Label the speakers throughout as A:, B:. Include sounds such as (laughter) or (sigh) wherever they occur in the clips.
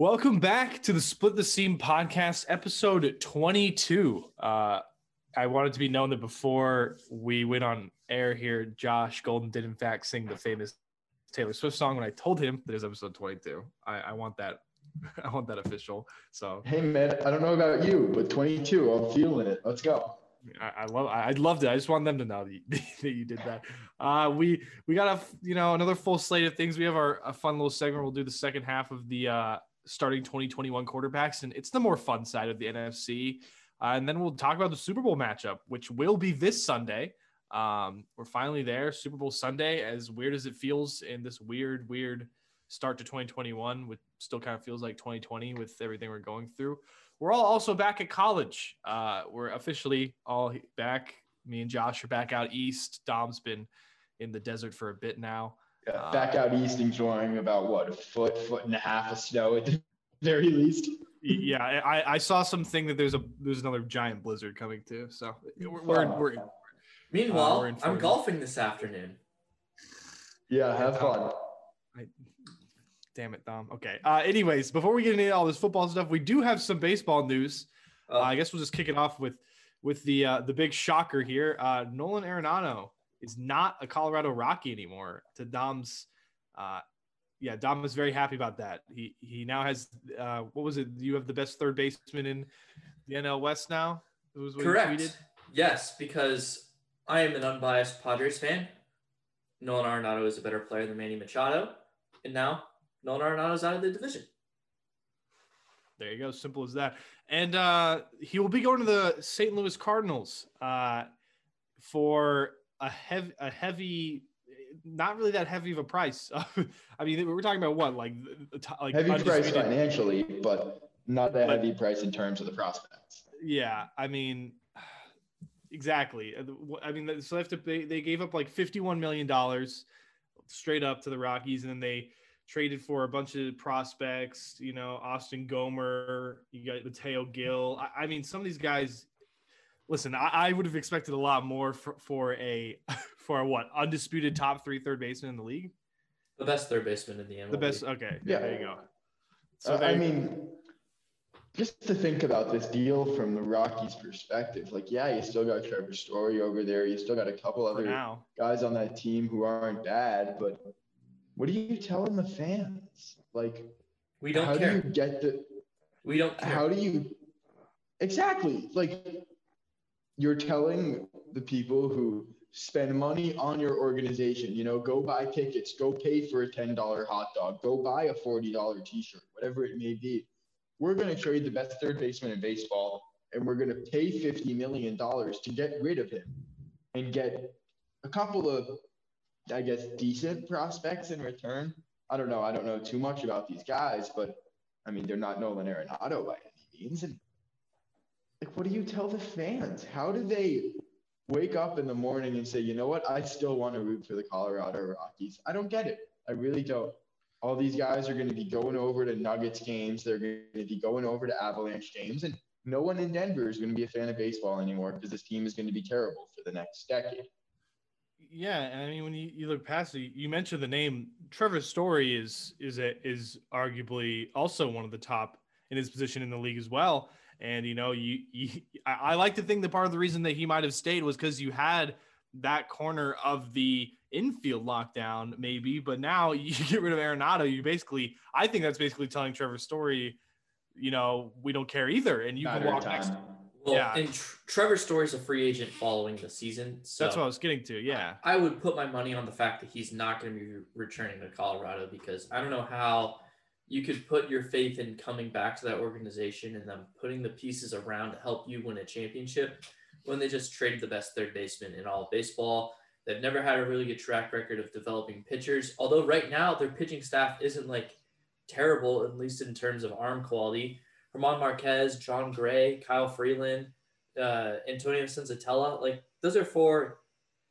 A: Welcome back to the Split the Seam podcast, episode 22. Uh, I wanted to be known that before we went on air here, Josh Golden did in fact sing the famous Taylor Swift song when I told him that it was episode 22. I, I want that. (laughs) I want that official. So
B: hey man, I don't know about you, but 22, I'm feeling it. Let's go.
A: I, I love. I, loved it. I just want them to know that you, (laughs) that you did that. Uh, we we got a you know another full slate of things. We have our a fun little segment. We'll do the second half of the uh, starting 2021 quarterbacks, and it's the more fun side of the NFC. Uh, and then we'll talk about the Super Bowl matchup, which will be this Sunday. Um, we're finally there, Super Bowl Sunday. As weird as it feels in this weird, weird start to 2021, which still kind of feels like 2020 with everything we're going through. We're all also back at college. Uh, we're officially all back. Me and Josh are back out east. Dom's been in the desert for a bit now.
B: Yeah, back out east, enjoying about what a foot, foot and a half of snow at the (laughs) very least.
A: yeah, I, I saw something that there's a there's another giant blizzard coming too. So we're we're, we're
C: meanwhile, uh, we're I'm golfing this afternoon.
B: Yeah, have fun. I,
A: damn it, Dom. Okay. Uh, anyways, before we get into all this football stuff, we do have some baseball news. Uh, I guess we'll just kick it off with with the uh, the big shocker here. Uh, Nolan Arenado is not a Colorado Rocky anymore. To Dom's, uh, yeah, Dom is very happy about that. He he now has uh, what was it? You have the best third baseman in the NL West now.
C: It was correct. Yes, because I am an unbiased Padres fan. Nolan Arenado is a better player than Manny Machado, and now Nolan Arenado is out of the division.
A: There you go. Simple as that. And uh, he will be going to the St. Louis Cardinals uh, for a heavy, a heavy, not really that heavy of a price. (laughs) I mean, we're talking about what, like,
B: like heavy price financially, but not that heavy price in terms of the prospects.
A: Yeah, I mean, exactly. Uh, I mean, so they have to. They, they gave up like fifty-one million dollars straight up to the Rockies, and then they traded for a bunch of prospects. You know, Austin Gomber, you got Mateo Gil. I, I mean, some of these guys listen, I, I, would have expected a lot more for, for a (laughs) for a what undisputed top three third baseman in the league.
C: The best third baseman in the MLB.
A: The best. Okay. Yeah. There you go.
B: So uh, I mean, just to think about this deal from the Rockies' perspective, like, yeah, you still got Trevor Story over there. You still got a couple other guys on that team who aren't bad, but what are you telling the fans? Like,
C: we don't
B: how
C: care.
B: do you get the?
C: We don't. Care.
B: How do you? Exactly. Like, you're telling the people who spend money on your organization, you know, go buy tickets, go pay for a $10 hot dog, go buy a $40 t shirt, whatever it may be. We're going to trade the best third baseman in baseball and we're going to pay $50 million to get rid of him and get a couple of, I guess, decent prospects in return. I don't know. I don't know too much about these guys, but I mean, they're not Nolan Arenado by any means. And like what do you tell the fans? How do they wake up in the morning and say, you know what, I still want to root for the Colorado Rockies? I don't get it. I really don't. All these guys are going to be going over to Nuggets games. They're going to be going over to Avalanche games. And no one in Denver is going to be a fan of baseball anymore because this team is going to be terrible for the next decade.
A: Yeah, and I mean when you, you look past it, you mentioned the name Trevor Story is is a, is arguably also one of the top in his position in the league as well. And you know, you, you I, I like to think that part of the reason that he might have stayed was because you had that corner of the infield lockdown, maybe. But now (laughs) you get rid of Arenado, you basically, I think that's basically telling Trevor Story, you know, we don't care either, and you Not can walk time. next.
C: Well, yeah. and Tr- Trevor Story's a free agent following the season. So
A: that's what I was getting to. Yeah,
C: I would put my money on the fact that he's not going to be returning to Colorado because I don't know how you could put your faith in coming back to that organization and them putting the pieces around to help you win a championship when they just traded the best third baseman in all of baseball. They've never had a really good track record of developing pitchers. Although right now their pitching staff isn't like terrible, at least in terms of arm quality. German Marquez, Jon Gray, Kyle Freeland, uh, Antonio Senzatela, like those are four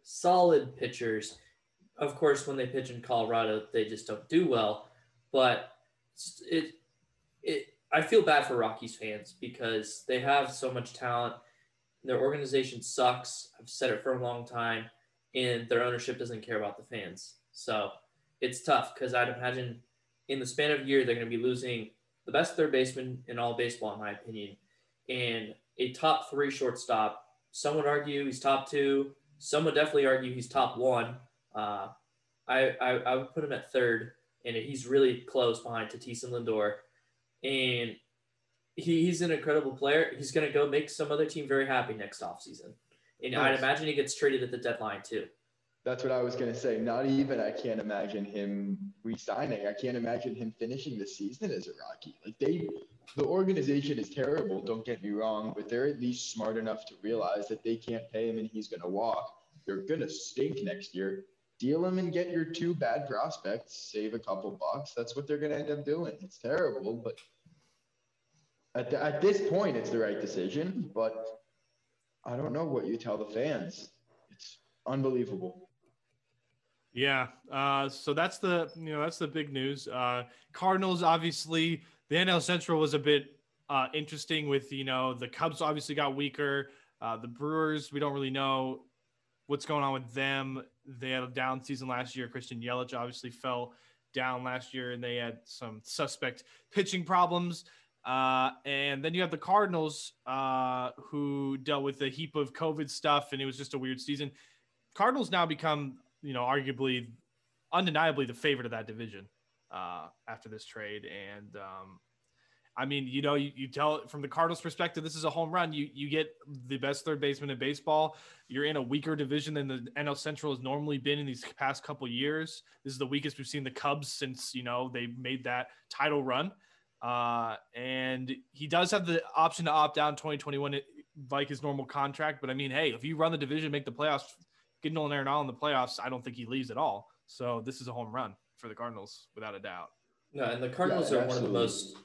C: solid pitchers. Of course, when they pitch in Colorado, they just don't do well. But it it I feel bad for Rockies fans because they have so much talent. Their organization sucks. I've said it for a long time, and their ownership doesn't care about the fans. So it's tough because I'd imagine in the span of a year they're going to be losing the best third baseman in all baseball, in my opinion, and a top three shortstop. Some would argue he's top two. Some would definitely argue he's top one. Uh, I, I, I would put him at third, and he's really close behind Tatis and Lindor. And he, he's an incredible player. He's going to go make some other team very happy next offseason. And nice. I'd imagine he gets traded at the deadline too.
B: That's what I was going to say. Not even I can't imagine him resigning. I can't imagine him finishing the season as a Rocky. Like they, the organization is terrible. Don't get me wrong, but they're at least smart enough to realize that they can't pay him and he's going to walk. They're going to stink next year. Deal them and get your two bad prospects. Save a couple bucks. That's what they're going to end up doing. It's terrible, but at, the, at this point, it's the right decision. But I don't know what you tell the fans. It's unbelievable.
A: Yeah. Uh, so that's the you know that's the big news. Uh, Cardinals obviously the NL Central was a bit uh, interesting with you know the Cubs obviously got weaker. Uh, the Brewers we don't really know what's going on with them. They had a down season last year. Christian Yelich obviously fell down last year, and they had some suspect pitching problems. Uh, and then you have the Cardinals, uh, who dealt with a heap of COVID stuff, and it was just a weird season. Cardinals now become, you know, arguably, undeniably the favorite of that division uh, after this trade. And um, I mean, you know, you, you tell from the Cardinals' perspective, this is a home run. You you get the best third baseman in baseball. You're in a weaker division than the NL Central has normally been in these past couple years. This is the weakest we've seen the Cubs since you know they made that title run. Uh, and he does have the option to opt out in 2021, like his normal contract. But I mean, hey, if you run the division, make the playoffs, get Nolan Arenado in the playoffs, I don't think he leaves at all. So this is a home run for the Cardinals, without a doubt.
C: No, and the Cardinals yeah, are absolutely. one of the most.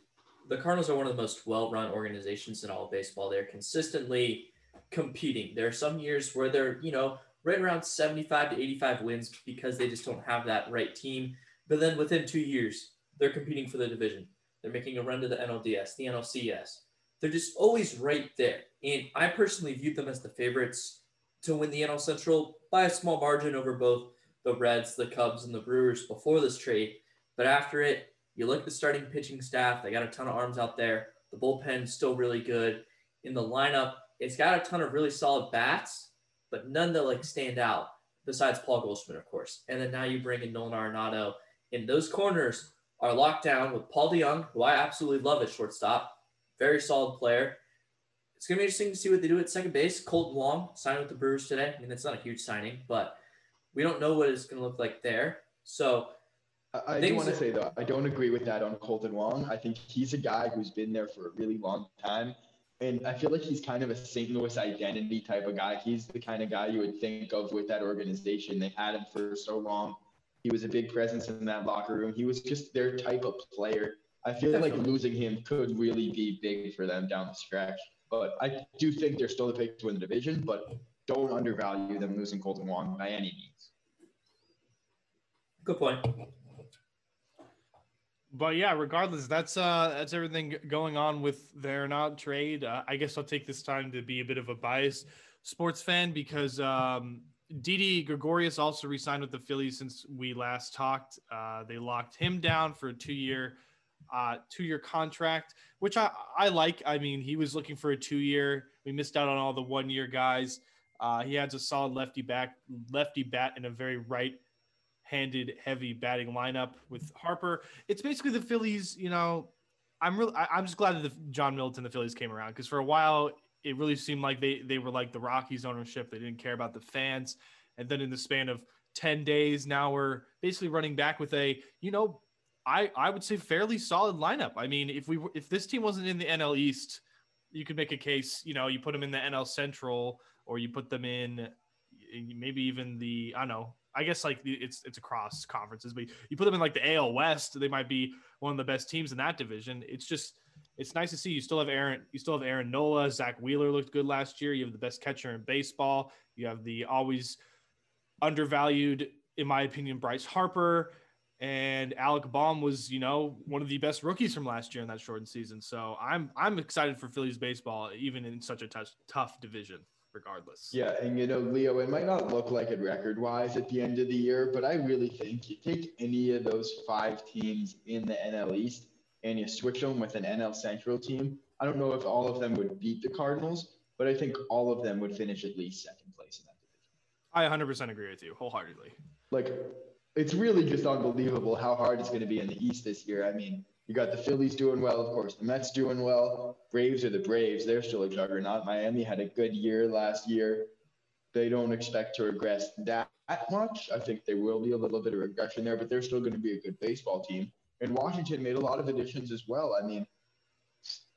C: The Cardinals are one of the most well-run organizations in all of baseball. They're consistently competing. There are some years where they're, you know, right around 75 to 85 wins because they just don't have that right team. But then within two years, they're competing for the division. They're making a run to the NLDS, the NLCS. They're just always right there. And I personally viewed them as the favorites to win the NL Central by a small margin over both the Reds, the Cubs, and the Brewers before this trade. But after it, you look at the starting pitching staff. They got a ton of arms out there. The bullpen's still really good. In the lineup, it's got a ton of really solid bats, but none that like stand out besides Paul Goldschmidt, of course. And then now you bring in Nolan Arenado. In those corners, are locked down with Paul DeJong, who I absolutely love at shortstop. Very solid player. It's going to be interesting to see what they do at second base. Kolten Wong signed with the Brewers today. I mean, it's not a huge signing, but we don't know what it's going to look like there. So
B: I, I do want to say, though, I don't agree with that on Kolten Wong. I think he's a guy who's been there for a really long time. And I feel like he's kind of a St. Louis identity type of guy. He's the kind of guy you would think of with that organization. They had him for so long. He was a big presence in that locker room. He was just their type of player. I feel like losing him could really be big for them down the stretch. But I do think they're still the pick to win the division, but don't undervalue them losing Kolten Wong by any means.
C: Good point.
A: But yeah, regardless, that's uh that's everything going on with their not trade. Uh, I guess I'll take this time to be a bit of a biased sports fan because um Didi Gregorius also re-signed with the Phillies since we last talked. Uh, they locked him down for a two-year, uh, two-year contract, which I, I like. I mean, he was looking for a two-year. We missed out on all the one-year guys. Uh, he has a solid lefty back, lefty bat, and a very right-handed, heavy batting lineup with Harper. It's basically the Phillies. You know, I'm really, I, am just glad that the, John Middleton, the Phillies came around because for a while it really seemed like they they were like the Rockies ownership. They didn't care about the fans. And then in the span of 10 days, now we're basically running back with a, you know, I I would say fairly solid lineup. I mean, if we if this team wasn't in the NL East, you could make a case, you know, you put them in the NL Central or you put them in maybe even the I don't know. I guess like it's it's across conferences, but you put them in like the AL West, they might be one of the best teams in that division. It's just it's nice to see you still have Aaron. You still have Aaron Nola. Zack Wheeler looked good last year. You have the best catcher in baseball. You have the always undervalued, in my opinion, Bryce Harper. And Alec Bohm was, you know, one of the best rookies from last year in that shortened season. So I'm I'm excited for Phillies baseball, even in such a tough division. Regardless.
B: Yeah, and you know, Leo, it might not look like it record wise at the end of the year, but I really think you take any of those five teams in the NL East and you switch them with an NL Central team, I don't know if all of them would beat the Cardinals, but I think all of them would finish at least second place in that division.
A: I 100% agree with you wholeheartedly.
B: Like, it's really just unbelievable how hard it's going to be in the East this year. I mean, you got the Phillies doing well, of course. The Mets doing well. Braves are the Braves. They're still a juggernaut. Miami had a good year last year. They don't expect to regress that much. I think there will be a little bit of regression there, but they're still going to be a good baseball team. And Washington made a lot of additions as well. I mean,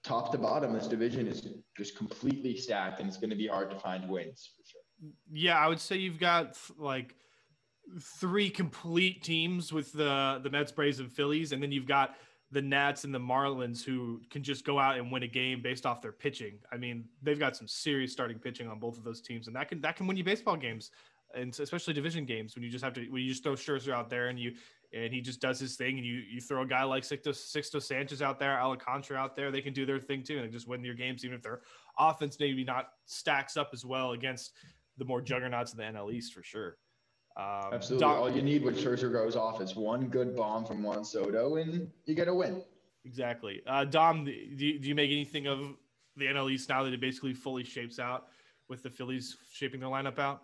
B: top to bottom, this division is just completely stacked, and it's going to be hard to find wins for sure.
A: Yeah, I would say you've got like three complete teams with the the Mets, Braves, and Phillies, and then you've got the Nats and the Marlins who can just go out and win a game based off their pitching. I mean, they've got some serious starting pitching on both of those teams, and that can that can win you baseball games, and especially division games when you just have to when you just throw Scherzer out there and you and he just does his thing, and you you throw a guy like Sixto, Sixto Sanchez out there, Alcantara out there, they can do their thing too, and they just win your games, even if their offense maybe not stacks up as well against the more juggernauts in the NL East for sure.
B: Um, Absolutely. Dom, All you need when Scherzer goes off is one good bomb from Juan Soto, and you get a win.
A: Exactly. Uh, Dom, do you, do you make anything of the NL East now that it basically fully shapes out with the Phillies shaping their lineup out?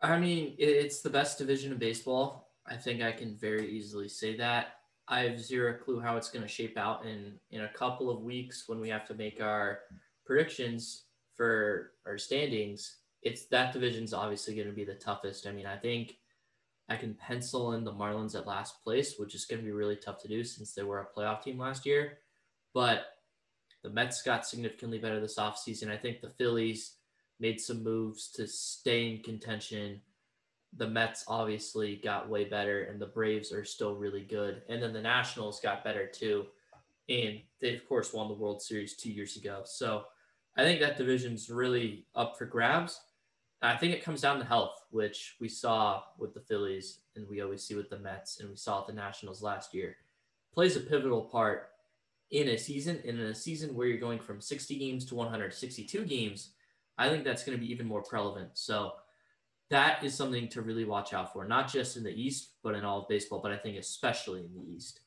C: I mean, it's the best division of baseball. I think I can very easily say that. I have zero clue how it's going to shape out in in a couple of weeks when we have to make our predictions for our standings it's that division's obviously going to be the toughest. I mean, I think I can pencil in the Marlins at last place, which is going to be really tough to do since they were a playoff team last year. But the Mets got significantly better this offseason. I think the Phillies made some moves to stay in contention. The Mets obviously got way better, and the Braves are still really good. And then the Nationals got better too. And they, of course, won the World Series two years ago. So I think that division's really up for grabs. I think it comes down to health, which we saw with the Phillies and we always see with the Mets and we saw at the Nationals last year. Plays a pivotal part in a season, in a season where you're going from 60 games to 162 games. I think that's going to be even more prevalent. So that is something to really watch out for, not just in the East, but in all of baseball, but I think especially in the East.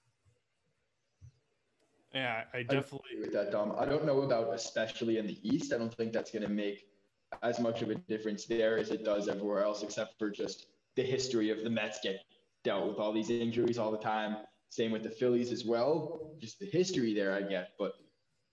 A: Yeah, I definitely
B: I with that, Dom. I don't know about especially in the East. I don't think that's going to make as much of a difference there as it does everywhere else, except for just the history of the Mets get dealt with all these injuries all the time. Same with the Phillies as well. Just the history there, I get. But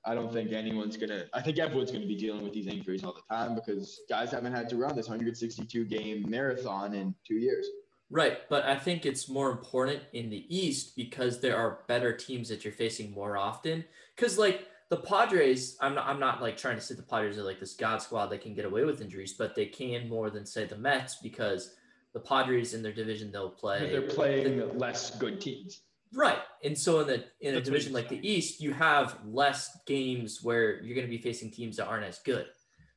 B: I don't think anyone's gonna. I think everyone's gonna be dealing with these injuries all the time because guys haven't had to run this 162 game marathon in two years.
C: Right, but I think it's more important in the East because there are better teams that you're facing more often. Because like the Padres, I'm not, I'm not like trying to say the Padres are like this god squad that can get away with injuries, but they can more than say the Mets because the Padres in their division they'll play.
B: They're playing the, less good teams.
C: Right, and so in the in a division like the East, you have less games where you're going to be facing teams that aren't as good.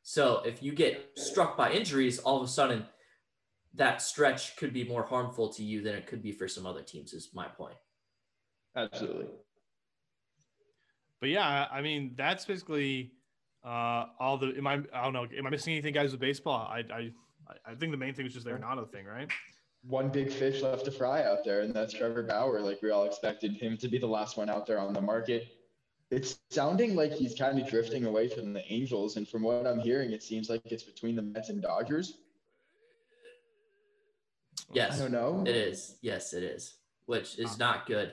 C: So if you get struck by injuries, all of a sudden that stretch could be more harmful to you than it could be for some other teams. Is my point.
B: Absolutely
A: but yeah, I mean that's basically uh, all the. Am I? I don't know. Am I missing anything, guys, with baseball? I I I think the main thing was just the Arenado thing, right?
B: One big fish left to fry out there, and that's Trevor Bauer. Like we all expected him to be the last one out there on the market. It's sounding like he's kind of drifting away from the Angels, and from what I'm hearing, it seems like it's between the Mets and Dodgers.
C: Yes,
B: I don't know.
C: It is. Yes, it is, which is not good.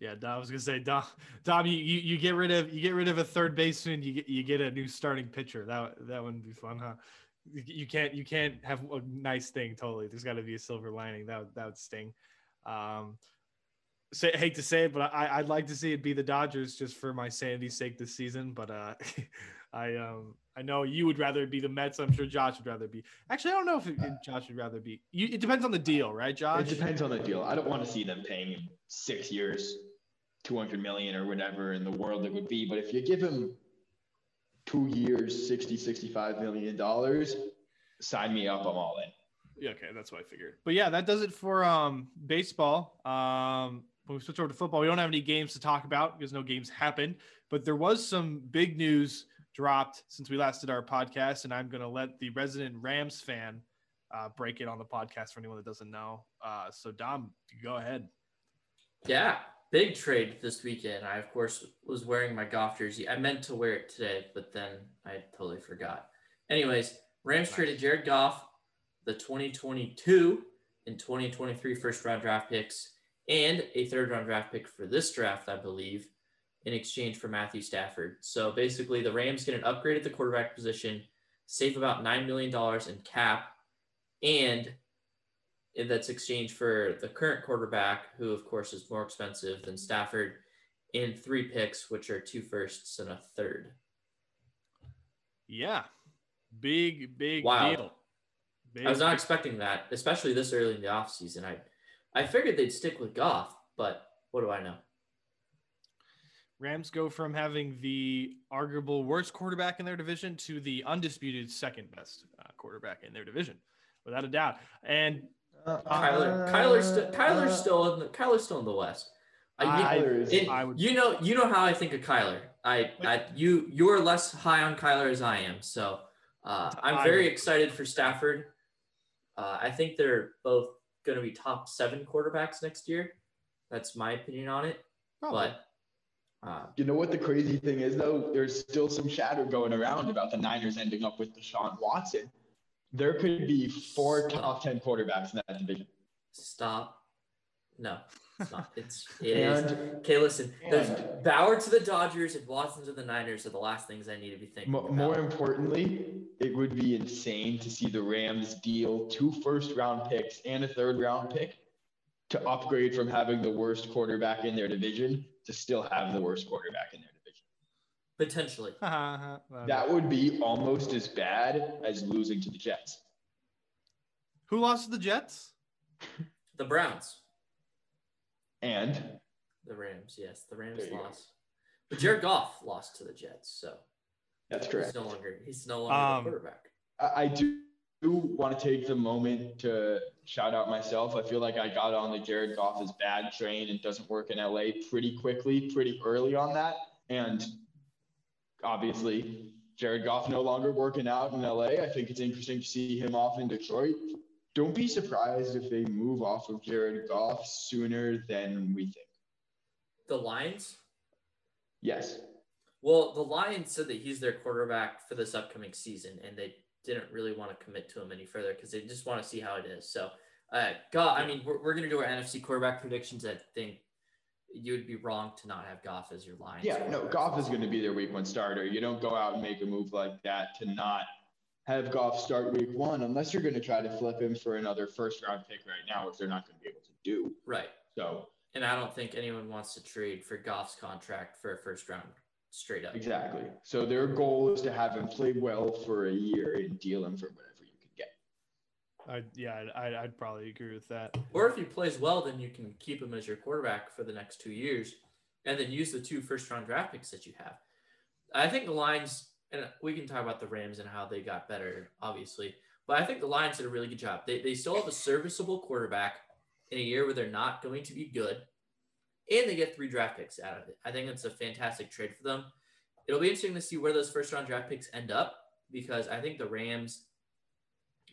A: Yeah, I was gonna say, Dom, Dom, you, you, you get rid of you get rid of a third baseman, you get you get a new starting pitcher. That that wouldn't be fun, huh? You can't you can't have a nice thing. Totally, there's got to be a silver lining. That would, that would sting. Um, say hate to say it, but I I'd like to see it be the Dodgers just for my sanity's sake this season. But uh, (laughs) I um I know you would rather be the Mets. I'm sure Josh would rather be. Actually, I don't know if it, Josh would rather be. You, it depends on the deal, right, Josh?
B: It depends on the deal. I don't want to see them paying him six years 200 million or whatever in the world it would be. But if you give him two years, 60, 65 million dollars, sign me up. I'm all in.
A: Yeah, okay, that's what I figured. But yeah, that does it for um baseball. Um when we switch over to football, we don't have any games to talk about because no games happened. But there was some big news dropped since we last did our podcast, and I'm going to let the resident Rams fan uh, break it on the podcast for anyone that doesn't know. Uh, so Dom, go ahead.
C: Yeah, big trade this weekend. I of course was wearing my Goff jersey. I meant to wear it today, but then I totally forgot. Anyways, Rams traded Jared Goff, the 2022 and 2023 first round draft picks, and a third round draft pick for this draft, I believe, in exchange for Matthew Stafford. So basically, the Rams get an upgrade at the quarterback position, save about $9 million in cap, and that's exchanged for the current quarterback, who of course is more expensive than Stafford, in three picks, which are two firsts and a third.
A: Yeah, big big
C: Wow.
A: deal. Big,
C: I was not expecting that, especially this early in the offseason. I I figured they'd stick with Goff, but what do I know?
A: Rams go from having the arguable worst quarterback in their division to the undisputed second best uh, quarterback in their division, without a doubt. And
C: Kyler, Kyler's, st- Kyler's still in the Kyler's still in the West. I,
A: I-
B: Kyler is-
C: it-
A: I would-
C: you know, you know how I think of Kyler. I, I you, you're less high on Kyler as I am. So uh, I'm very excited for Stafford. Uh, I think they're both going to be top seven quarterbacks next year. That's my opinion on it.
A: Probably.
C: But uh,
B: You know what the crazy thing is, though? There's still some chatter going around about the Niners ending up with Deshaun Watson. There could be four top 10 quarterbacks in that division.
C: stop. No, it's not. It's (laughs) it is.
B: And
C: Okay, listen. There's Bauer to the Dodgers and Watson to the Niners are the last things I need to be thinking
B: mo- more importantly, it would be insane to see the Rams deal two first round picks and a third round pick to upgrade from having the worst quarterback in their division to still have the worst quarterback in their division.
C: Potentially. (laughs)
B: That would be almost as bad as losing to the Jets.
A: Who lost to the Jets?
C: The Browns.
B: And
C: The Rams, yes. The Rams
B: There you go.
C: lost. But Jared Goff lost to the Jets, so
B: that's correct.
C: he's
B: correct.
C: no longer he's no longer
A: Um,
C: the quarterback.
B: I, I do, do want to take the moment to shout out myself. I feel like I got on the Jared Goff is bad train and doesn't work in LA pretty quickly, pretty early on that. And obviously, Jared Goff no longer working out in LA. I think it's interesting to see him off in Detroit. Don't be surprised if they move off of Jared Goff sooner than we think.
C: The Lions?
B: Yes.
C: Well, the Lions said that he's their quarterback for this upcoming season, and they didn't really want to commit to him any further because they just want to see how it is. So, uh, God, I mean, we're, we're going to do our NFC quarterback predictions. I think you would be wrong to not have Goff as your line.
B: Yeah, no. Goff is going to be their week one starter. You don't go out and make a move like that to not have Goff start week one unless you're going to try to flip him for another first round pick right now, which they're not going to be able to do.
C: Right.
B: So,
C: And I don't think anyone wants to trade for Goff's contract for a first round straight up.
B: exactly. So, their goal is to have him play well for a year and deal him for whatever you can get.
A: I, yeah, I'd, I'd probably agree with that.
C: Or if he plays well, then you can keep him as your quarterback for the next two years and then use the two first round draft picks that you have. I think the Lions, and we can talk about the Rams and how they got better, obviously, but I think the Lions did a really good job. They, they still have a serviceable quarterback in a year where they're not going to be good, and they get three draft picks out of it. I think it's a fantastic trade for them. It'll be interesting to see where those first round draft picks end up because I think the Rams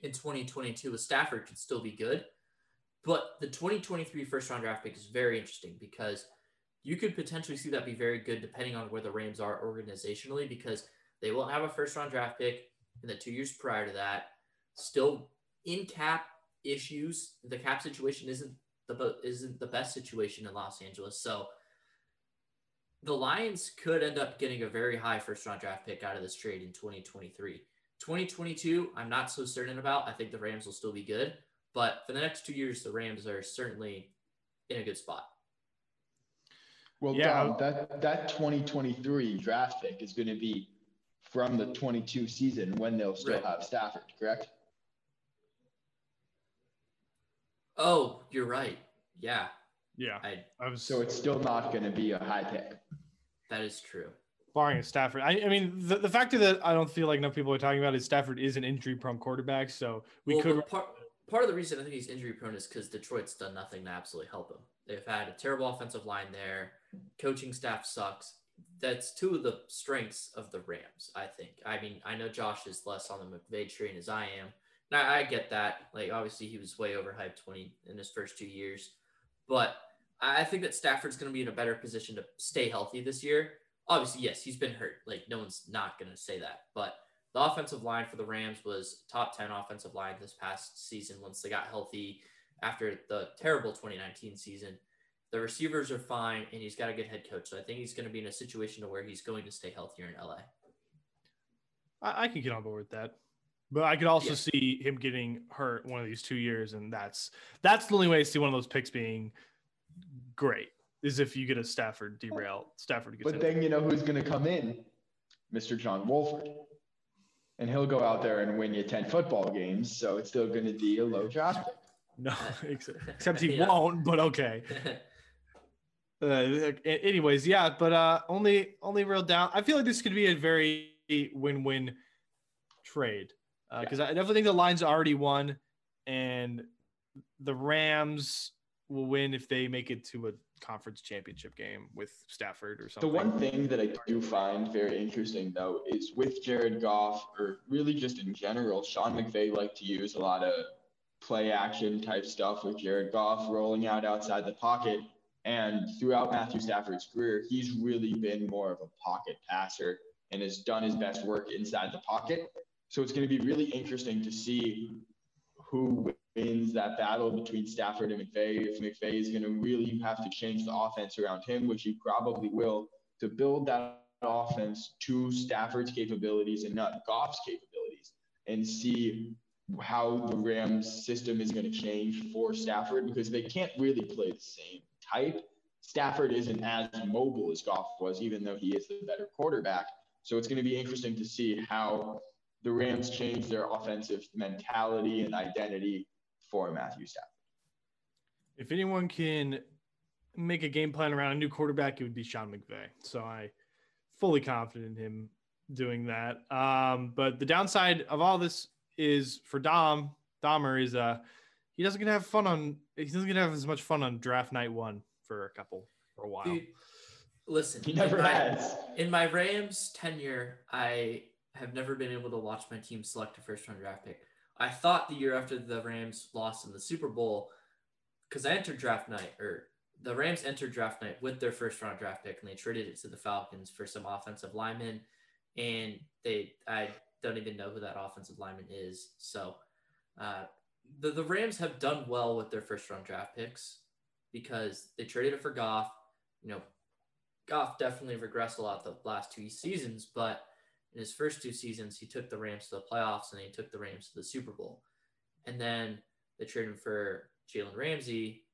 C: in 2022 with Stafford could still be good. But the 2023 first round draft pick is very interesting because you could potentially see that be very good depending on where the Rams are organizationally because they won't have a first round draft pick in the two years prior to that. Still in cap issues. The cap situation isn't the isn't the best situation in Los Angeles. So the Lions could end up getting a very high first round draft pick out of this trade in 2023. 2022, I'm not so certain about. I think the Rams will still be good. But for the next two years, the Rams are certainly in a good spot.
B: Well,
A: Yeah,
B: Dom, that, that 2023 draft pick is going to be from the 22 season when they'll still
C: Right.
B: have Stafford, correct?
C: Oh, you're right. Yeah,
A: Yeah,
C: I,
A: I was
B: So it's still not going to be a high pick.
C: that is true.
A: Barring Stafford. I, I mean, the, the factor that I don't feel like enough people are talking about is Stafford is an injury prone quarterback. So we
C: well,
A: could.
C: part, part of the reason I think he's injury prone is because Detroit's done nothing to absolutely help him. They've had a terrible offensive line there. Coaching staff sucks. That's two of the strengths of the Rams, I think. I mean, I know Josh is less on the McVay train as I am. And I, I get that. Like, obviously, he was way overhyped when he in his first two years. But I think that Stafford's going to be in a better position to stay healthy this year. Obviously, yes, he's been hurt. Like no one's not going to say that, but the offensive line for the Rams was top 10 offensive line this past season once they got healthy after the terrible 2019 season. The receivers are fine, and he's got a good head coach. So I think he's going to be in a situation to where he's going to stay healthier in LA.
A: I, I can get on board with that. But I could also yeah. see him getting hurt one of these two years, and that's that's the only way I see one of those picks being great is if you get a Stafford derail. Stafford
B: gets. But then you know who's going to come in, Mr. John Wolford, and he'll go out there and win you ten football games. So it's still going to be a low draft.
A: No, (laughs) except he (laughs) yeah. won't. But okay. (laughs) Uh, anyways, yeah, but uh, only only real down. I feel like this could be a very win-win trade because uh, yeah. I definitely think the Lions already won, and the Rams will win if they make it to a conference championship game with Stafford or something.
B: The one thing that I do find very interesting though is with Jared Goff, or really just in general, Sean McVay liked to use a lot of play action type stuff with Jared Goff rolling out outside the pocket. And throughout Matthew Stafford's career, he's really been more of a pocket passer and has done his best work inside the pocket. So it's going to be really interesting to see who wins that battle between Stafford and McVay. If McVay is going to really have to change the offense around him, which he probably will, to build that offense to Stafford's capabilities and not Goff's capabilities, and see how the Rams system is going to change for Stafford because they can't really play the same type. Stafford isn't as mobile as Goff was, even though he is the better quarterback. So it's going to be interesting to see how the Rams change their offensive mentality and identity for Matthew Stafford.
A: If anyone can make a game plan around a new quarterback, it would be Sean McVay. So I fully confident in him doing that. Um, but the downside of all this is for Dom Dahmer is uh he doesn't get to have fun on he doesn't get to have as much fun on draft night one for a couple for a while. Dude,
C: listen,
B: he never
C: in my,
B: has.
C: In my Rams tenure, I have never been able to watch my team select a first round draft pick. I thought the year after the Rams lost in the Super Bowl, because I entered draft night, or the Rams entered draft night with their first round draft pick, and they traded it to the Falcons for some offensive linemen, and they I don't even know who that offensive lineman is. So, uh, the the Rams have done well with their first round draft picks because they traded it for Goff. You know, Goff definitely regressed a lot the last two seasons, but in his first two seasons, he took the Rams to the playoffs and he took the Rams to the Super Bowl. And then they traded him for Jalen Ramsey,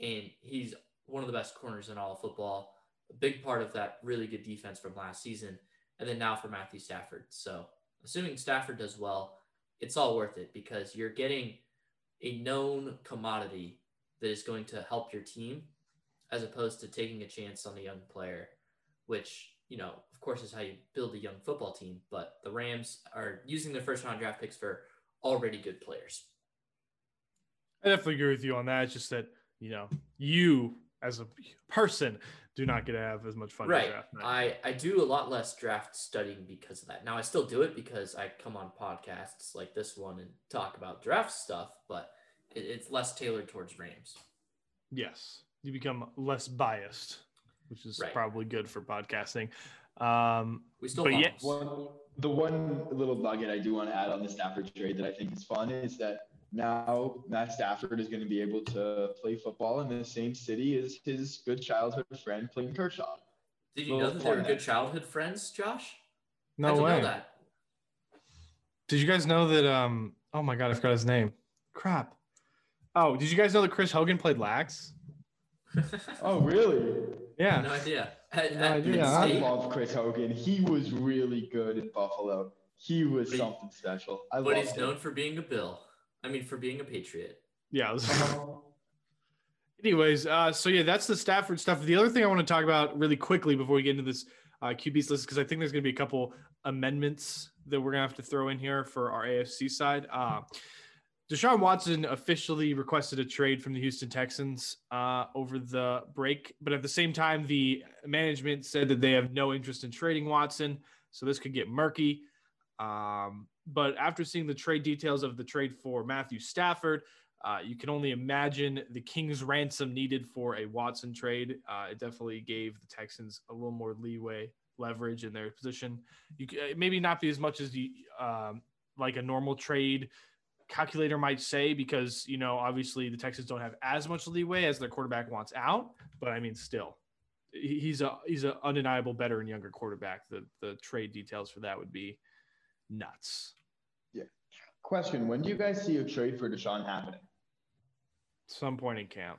C: and he's one of the best corners in all of football. A big part of that really good defense from last season. And then now for Matthew Stafford. So, assuming Stafford does well, it's all worth it because you're getting a known commodity that is going to help your team as opposed to taking a chance on a young player, which you know, of course, is how you build a young football team. But the Rams are using their first round draft picks for already good players.
A: I definitely agree with you on that. It's just that, you know, you as a person do not get to have as much fun.
C: Right. I, I do a lot less draft studying because of that. Now I still do it because I come on podcasts like this one and talk about draft stuff, but it, it's less tailored towards Rams.
A: Yes. You become less biased which is right. probably good for podcasting. Um,
C: we still, but yeah,
B: one, the one little nugget I do want to add on the Stafford trade that I think is fun is that now Matt Stafford is going to be able to play football in the same city as his good childhood friend Clayton Kershaw.
C: Did you know that they were good childhood friends, Josh?
A: No way. Did you guys know that? Um. Oh my God, I forgot his name. Crap. Oh, did you guys know that Chris Hogan played lax? (laughs)
B: oh, really?
A: Yeah.
C: No idea.
B: At, no idea. I love Chris Hogan. He was really good in Buffalo. He was but something he, special. I
C: but he's him. known for being a Bill. I mean, for being a Patriot.
A: Yeah. (laughs) Anyways, uh, so yeah, that's the Stafford stuff. The other thing I want to talk about really quickly before we get into this uh, QB's list, because I think there's going to be a couple amendments that we're going to have to throw in here for our AFC side. Uh, Deshaun Watson officially requested a trade from the Houston Texans uh, over the break, but at the same time, the management said that they have no interest in trading Watson, so this could get murky. Um, but after seeing the trade details of the trade for Matthew Stafford, Uh, you can only imagine the King's ransom needed for a Watson trade. Uh, it definitely gave the Texans a little more leeway, leverage in their position. You uh, maybe not be as much as you um, like a normal trade calculator might say because you know obviously the Texans don't have as much leeway as their quarterback wants out. But I mean, still, he's a he's an undeniable better and younger quarterback. The the trade details for that would be nuts. Yeah.
B: Question: When do you guys see a trade for Deshaun happening?
A: Some point in camp.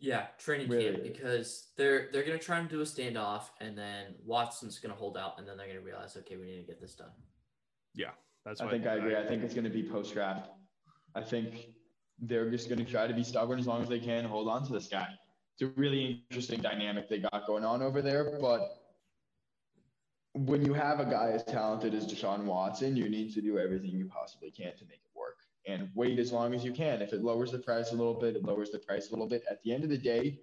C: Yeah, training
B: Really?
C: camp because they're they're gonna try and do a standoff, and then Watson's gonna hold out, and then they're gonna realize, okay, we need to get this done.
A: Yeah, that's.
B: I
A: what
B: think I agree. I think it's going to be post draft. I think they're just going to try to be stubborn as long as they can, hold on to this guy. It's a really interesting dynamic they got going on over there. But when you have a guy as talented as Deshaun Watson, you need to do everything you possibly can to make it work and wait as long as you can. If it lowers the price a little bit, it lowers the price a little bit. At the end of the day,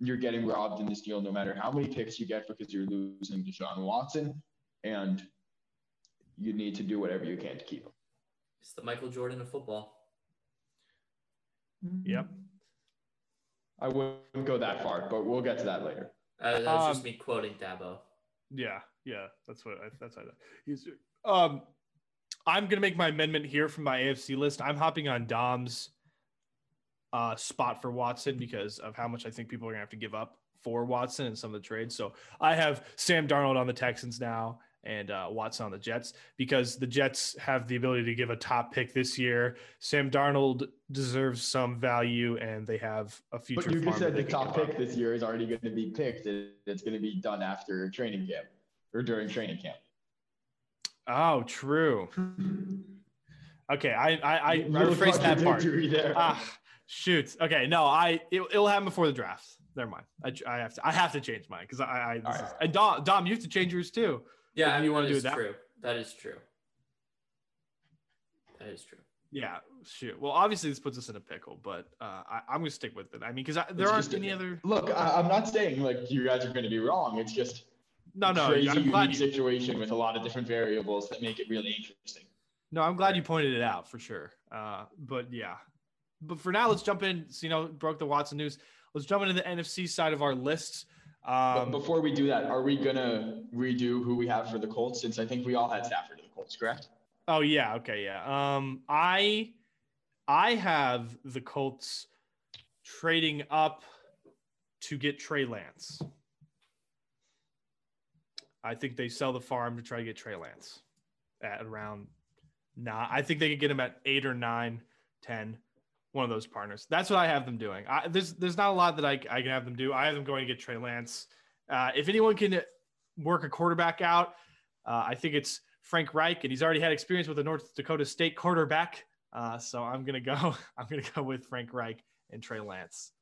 B: you're getting robbed in this deal no matter how many picks you get because you're losing Deshaun Watson. And you need to do whatever you can to keep him.
C: It's the Michael Jordan of football.
A: Yep.
B: I wouldn't go that far, but we'll get to that later.
C: Uh, that was just
A: Um,
C: me quoting Dabo.
A: Yeah, yeah, that's what I, that's how that. He's, um, I'm gonna make my amendment here from my AFC list. I'm hopping on Dom's uh, spot for Watson because of how much I think people are gonna have to give up for Watson and some of the trades. So I have Sam Darnold on the Texans now and uh, Watson on the Jets because the Jets have the ability to give a top pick this year. Sam Darnold deserves some value, and they have a future.
B: But you just said the top
A: give up.
B: pick this year is already going to be picked. It- It's going to be done after training camp or during training camp.
A: Oh, true. (laughs) Okay, I I, I, I rephrased that part.
B: There.
A: Ah, shoot. Okay, no, I it, it'll happen before the draft. Never mind. I, I have to I have to change mine because I, I this
B: All
A: is, and Dom Dom you have to change yours too.
C: Yeah,
A: If you wanna do
C: is
A: that-
C: true. That is true. That is true.
A: Yeah, shoot. Well, obviously this puts us in a pickle, but uh, I, I'm gonna stick with it. I mean, because there
B: It's
A: aren't
B: just a-
A: any other.
B: Look, I, I'm not saying like you guys are going to be wrong. It's just
A: No, no.
B: crazy
A: I'm glad
B: unique
A: you.
B: situation with a lot of different variables that make it really interesting.
A: No, I'm glad you pointed it out for sure. Uh, but yeah, but for now, let's jump in. So, you know, broke the Watson news. Let's jump into the NFC side of our list.
B: But
A: Um,
B: before we do that, are we going to redo who we have for the Colts? Since I think we all had Stafford to the Colts, correct?
A: Oh yeah, okay, yeah. Um, I I have the Colts trading up to get Trey Lance. I think they sell the farm to try to get Trey Lance at around nine. I think they could get him at eight or nine, ten. One of those partners. That's what I have them doing. I, there's there's not a lot that I, I can have them do. I have them going to get Trey Lance. Uh, if anyone can work a quarterback out, uh, I think it's Frank Reich, and he's already had experience with the North Dakota State quarterback. Uh, so I'm gonna go. (laughs) I'm gonna go with Frank Reich and Trey Lance.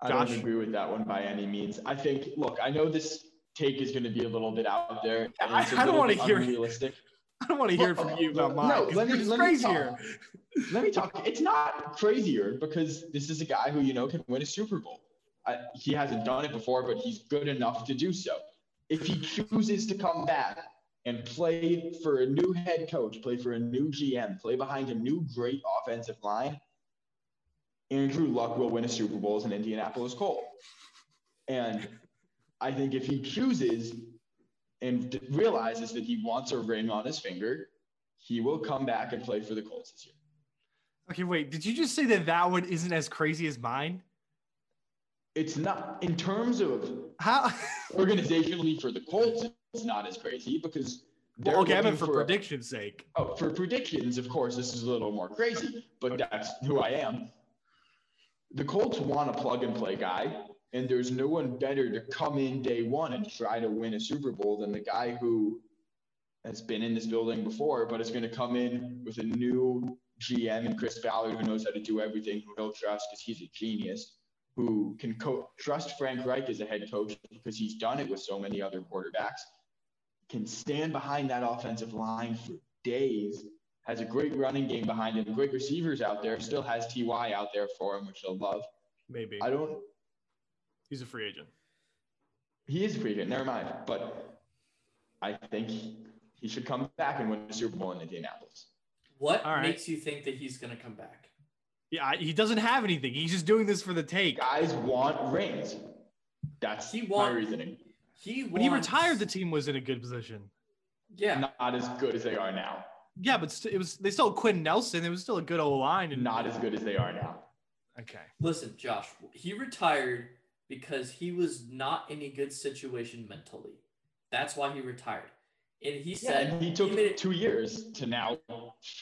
B: I
A: Josh?
B: don't agree with that one by any means. I think, look, I know this take is going to be a little bit out there.
A: I- I don't wanna hear it. I don't want to hear it from you about mine.
B: No, let me-
A: it's
B: let me
A: crazier.
B: talk. Let me talk. It's not crazier because this is a guy who you know can win a Super Bowl. I, he hasn't done it before, but he's good enough to do so. If he chooses to come back and play for a new head coach, play for a new GM, play behind a new great offensive line, Andrew Luck will win a Super Bowl as an Indianapolis Colt. And I think if he chooses and d- realizes that he wants a ring on his finger, he will come back and play for the Colts this year.
A: Okay, wait. Did you just say that that one isn't as crazy as mine?
B: It's not in terms of
A: How? (laughs)
B: organizationally for the Colts. It's not as crazy because they're
A: Well, okay, I meant for,
B: for a-
A: prediction's sake.
B: Oh, for predictions, of course, this is a little more crazy, but that's who I am. The Colts want a plug and play guy, and there's no one better to come in day one and try to win a Super Bowl than the guy who has been in this building before, but is going to come in with a new GM and Chris Ballard who knows how to do everything, who he'll trust because he's a genius, who can co- trust Frank Reich as a head coach because he's done it with so many other quarterbacks, can stand behind that offensive line for days, has a great running game behind him, great receivers out there, still has TY out there for him, which he'll love.
A: Maybe
B: I don't,
A: he's a free agent.
B: he is a free agent, never mind, but I think he, he should come back and win a Super Bowl in Indianapolis.
C: What
A: All right.
C: makes you think that he's going to come back?
A: Yeah, he doesn't have anything. He's just doing this for the take.
B: Guys want rings. That's
C: He
B: my reasoning.
C: He
A: When he retired, the team was in a good position.
C: yeah.
B: Not as good as they are now.
A: Yeah, but st- it was they still had Quenton Nelson. It was still a good old line. And
B: Not as good as they are now.
A: okay.
C: Listen, Josh, he retired because he was not in a good situation mentally. That's why he retired. And he
B: Yeah,
C: said
B: and he took
C: made it-
B: two years to now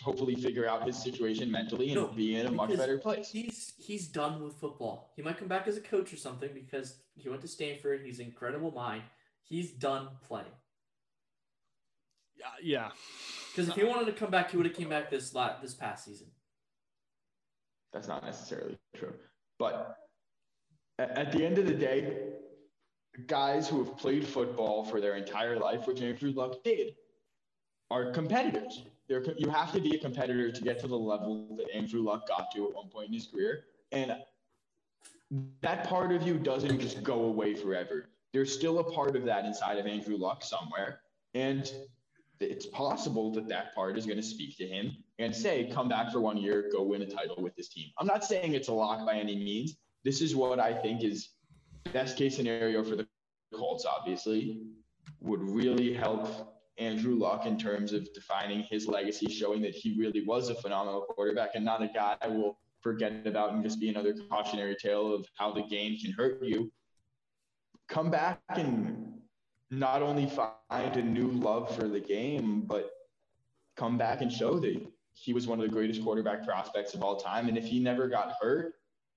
B: hopefully figure out his situation mentally and
C: No,
B: be in a much better place.
C: He's he's done with football. He might come back as a coach or something because he went to Stanford. He's an incredible mind. He's done playing.
A: Yeah, yeah.
C: Because if he wanted to come back, he would have came back this la- this past season.
B: That's not necessarily true. But a- at the end of the day, guys who have played football for their entire life, which Andrew Luck did, are competitors. They're, you have to be a competitor to get to the level that Andrew Luck got to at one point in his career. And that part of you doesn't just go away forever. There's still a part of that inside of Andrew Luck somewhere. And it's possible that that part is going to speak to him and say, come back for one year, go win a title with this team. I'm not saying it's a lock by any means. This is what I think is best case scenario for the Colts, obviously, would really help Andrew Luck in terms of defining his legacy, showing that he really was a phenomenal quarterback and not a guy I will forget about and just be another cautionary tale of how the game can hurt you. Come back and not only find a new love for the game, but come back and show that he was one of the greatest quarterback prospects of all time. And if he never got hurt,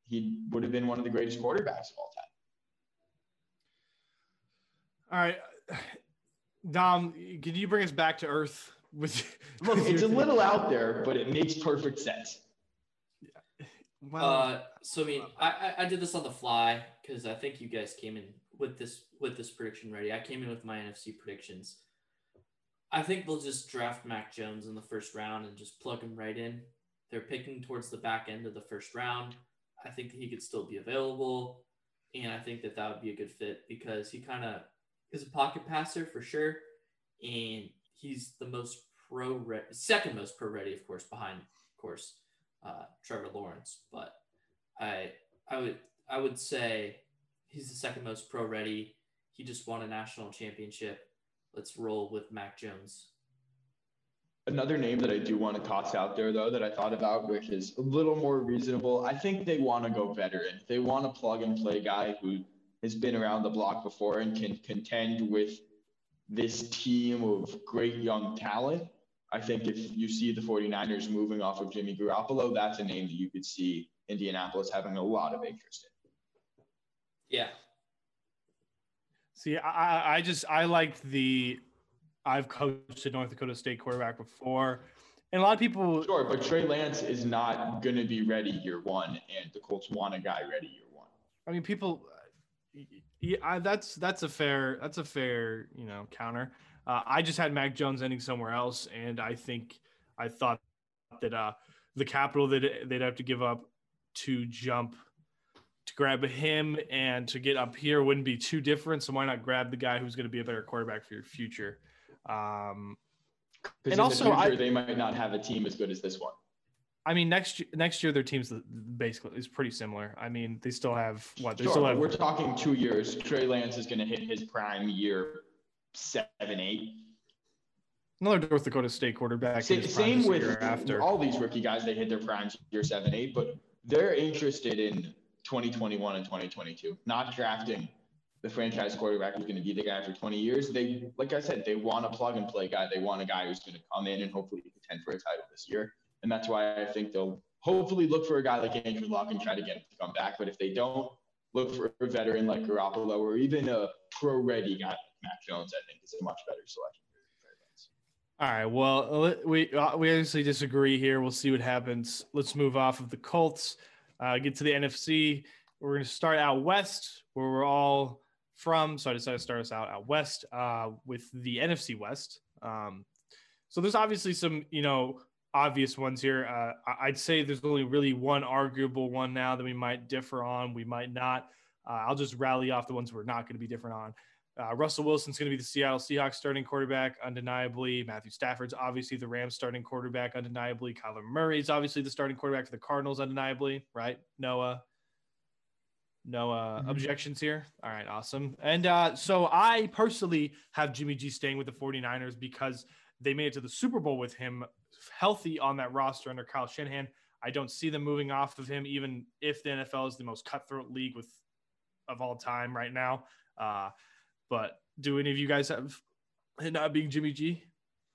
B: he would have been one of the greatest quarterbacks of all time.
A: All right, Dom, can you bring us back to earth with?
B: Look,
A: with
B: it's a little out there, but it makes perfect sense.
A: Well,
C: Uh, so I mean, I, I I did this on the fly because I think you guys came in with this with this prediction ready. I came in with my NFC predictions. I think they'll just draft Mac Jones in the first round and just plug him right in. They're picking towards the back end of the first round. I think he could still be available, and I think that that would be a good fit because he kind of is a pocket passer for sure, and he's the most pro re- second most pro ready, of course, behind of course uh, Trevor Lawrence, but I I would I would say he's the second most pro ready. He just won a national championship. Let's roll with Mac Jones.
B: Another name that I do want to toss out there, though, that I thought about, which is a little more reasonable. I think they want to go veteran. They want a plug and play guy who has been around the block before and can contend with this team of great young talent. I think if you see the 49ers moving off of Jimmy Garoppolo, that's a name that you could see Indianapolis having a lot of interest in.
C: Yeah,
A: see, I, I- I just I liked the. I've coached a North Dakota State quarterback before, and a lot of people.
B: Sure, but Trey Lance is not going to be ready year one, and the Colts want a guy ready year one.
A: I mean, people. Yeah, I, that's that's a fair that's a fair you know counter. Uh, I just had Mac Jones ending somewhere else, and I think I thought that uh, the capital that they'd have to give up to jump to grab him and to get up here wouldn't be too different. So why not grab the guy who's going to be a better quarterback for your future? Um,
B: Because
A: And
B: in
A: also,
B: the future,
A: I-
B: they might not have a team as good as this one.
A: I mean, next year, next year their team's basically is pretty similar. I mean, they still have what they
B: Sure,
A: still have.
B: we're talking two years. Trey Lance is going to hit his prime year seven, eight.
A: Another North Dakota State quarterback.
B: Sa- same with
A: after.
B: all these rookie guys. They hit their primes year seven, eight, but they're interested in 2021 and 2022, not drafting the franchise quarterback who's going to be the guy for 20 years. They, like I said, they want a plug and play guy. They want a guy who's going to come in and hopefully contend for a title this year. And that's why I think they'll hopefully look for a guy like Andrew Luck and try to get him to come back. But if they don't, look for a veteran like Garoppolo or even a pro-ready guy like Jones. I think is a much better selection.
A: All right. Well, we uh, we obviously disagree here. We'll see what happens. Let's move off of the Colts. Uh, get to the NFC. We're going to start out west, where we're all from. So I decided to start us out out west uh, with the NFC West. Um, so there's obviously some, you know, obvious ones here. Uh, I'd say there's only really one arguable one now that we might differ on. We might not. Uh, I'll just rally off the ones we're not going to be different on. Uh, Russell Wilson's going to be the Seattle Seahawks starting quarterback, undeniably. Matthew Stafford's obviously the Rams starting quarterback, undeniably. Kyler Murray's obviously the starting quarterback for the Cardinals, undeniably, right? Noah. No uh,
B: Mhm.
A: objections here. All right, awesome. And uh, so I personally have Jimmy G staying with the 49ers because they made it to the Super Bowl with him healthy on that roster under Kyle Shanahan. I don't see them moving off of him, even if the NFL is the most cutthroat league with of all time right now. Uh, but do any of you guys have it not being Jimmy G?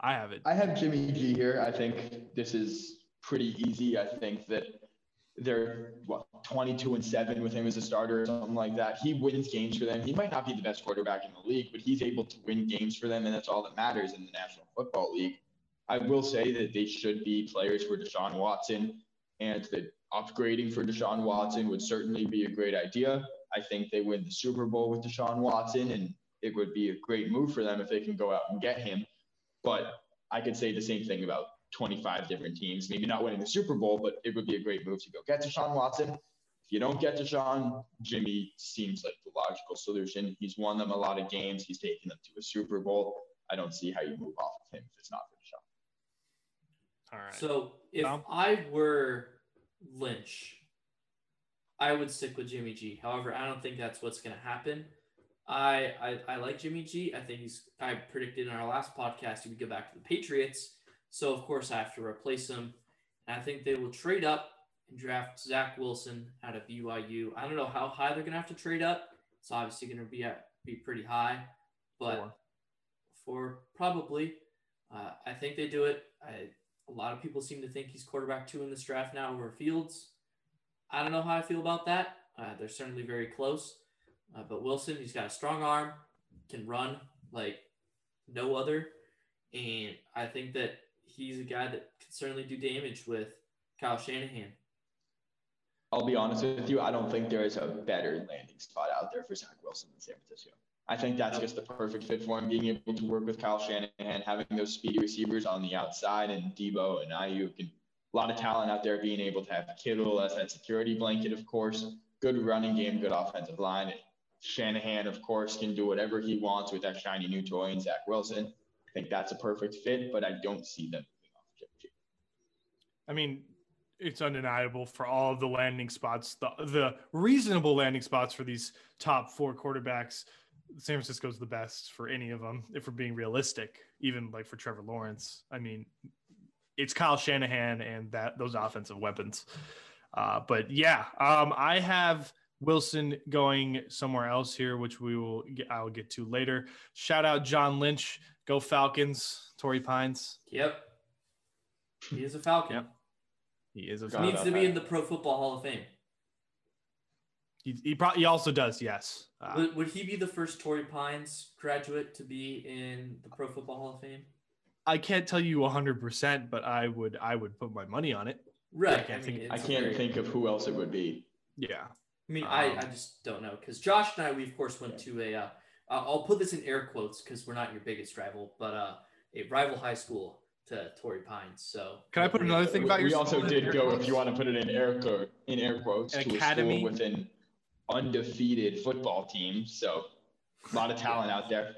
A: I have it.
B: I have Jimmy G here. I think this is pretty easy. I think that they're what 22 and 7 with him as a starter or something like that. He wins games for them. He might not be the best quarterback in the league, but he's able to win games for them, and that's all that matters in the National Football League. I will say that they should be players for Deshaun Watson, and that upgrading for Deshaun Watson would certainly be a great idea. I think they win the Super Bowl with Deshaun Watson, and it would be a great move for them if they can go out and get him. But I could say the same thing about 25 different teams. Maybe not winning the Super Bowl, but it would be a great move to go get Deshaun Watson. If you don't get Deshaun, Jimmy seems like the logical solution. He's won them a lot of games. He's taken them to a Super Bowl. I don't see how you move off of him if it's not for Deshaun.
A: All right.
C: So if
A: Tom?
C: I were Lynch, I would stick with Jimmy G. However, I don't think that's what's going to happen. I, I I like Jimmy G. I think he's. I predicted in our last podcast he would go back to the Patriots. So of course I have to replace him. And I think they will trade up and draft Zach Wilson out of BYU. I don't know how high they're going to have to trade up. It's obviously going to be at, be pretty high, but for probably, uh, I think they do it. I, a lot of people seem to think he's quarterback two in this draft now over Fields. I don't know how I feel about that. Uh, they're certainly very close. Uh, but Wilson, he's got a strong arm, can run like no other. And I think that he's a guy that can certainly do damage with Kyle Shanahan.
B: I'll be honest with you. I don't think there is a better landing spot out there for Zach Wilson than San Francisco. I think that's just the perfect fit for him, being able to work with Kyle Shanahan, having those speedy receivers on the outside, and Deebo and Aiyuk, and a lot of talent out there, being able to have Kittle as that security blanket, of course. Good running game, good offensive line. Shanahan, of course, can do whatever he wants with that shiny new toy and Zach Wilson. I think that's a perfect fit, but I don't see them moving off
A: mean, it's undeniable for all of the landing spots, the the reasonable landing spots for these top four quarterbacks. San Francisco's the best for any of them, if we're being realistic. Even like for Trevor Lawrence, I mean, it's Kyle Shanahan and that those offensive weapons. Uh, but yeah, um, I have Wilson going somewhere else here, which we will get, I'll get to later. Shout out John Lynch, go Falcons, Torrey Pines.
C: Yep. He is a Falcon.
A: Yep. He is a
B: Got
C: Needs to be
B: that.
C: in the Pro Football Hall of Fame.
A: He, he probably he also does, yes. Uh,
C: Would, would he be the first Torrey Pines graduate to be in the Pro Football Hall of Fame?
A: I can't tell you 100%, but I would I would put my money on it.
C: Right.
A: can't think-
C: it's
B: I
C: a
B: can't
C: very-
B: think of who else it would be.
A: Yeah.
C: I mean, I, I
A: Um,
C: just don't know because Josh and I, we of course went to a. Uh, uh, I'll put this in air quotes because we're not your biggest rival, but uh, a rival high school to Torrey Pines. So
A: Can I put another thing
B: We,
A: about your
B: we also did go,
A: quotes?
B: if you want to put it in air quote, in air quotes,
A: An
B: to
A: academy?
B: a school with an undefeated football team. So a lot of talent out there.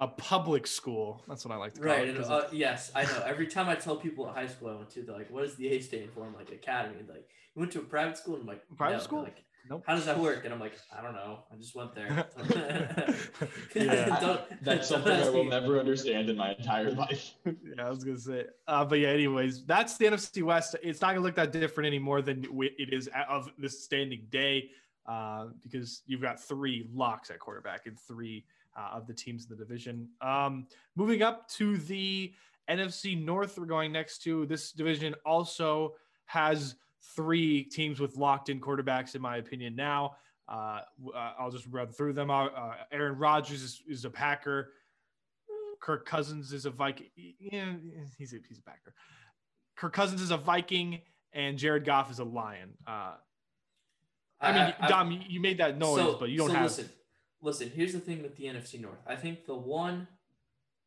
A: A public school. That's what I like to call
C: Right.
A: it. Right.
C: uh, yes, I know. Every time I tell people at high school I went to, they're like, "What does the A stand for?" I'm like, "Academy." And like, you went to a private school? And I'm like,
A: Private
C: "No."
A: School?
C: Like,
A: Nope.
C: How does that work? And I'm like, I don't know. I just went there. (laughs)
A: Yeah. (laughs)
C: Don't-
B: That's something I will never understand in my entire life. (laughs)
A: yeah, I was gonna say. Uh, but yeah, anyways, that's the NFC West. It's not gonna look that different anymore than it is of this standing day, uh, because you've got three locks at quarterback and three uh, of the teams in the division. Um, moving up to the NFC North, we're going next to this division. Also has three teams with locked-in quarterbacks, in my opinion. Now, uh, uh, I'll just run through them. Uh, uh, Aaron Rodgers is, is a Packer. Kirk Cousins is a Viking. Yeah, he's a he's a Packer. Kirk Cousins is a Viking, and Jared Goff is a Lion. Uh, I mean, Dom, you- made that noise, but you don't
C: so
A: have.
C: Listen, listen. Here's the thing with the NFC North. I think the one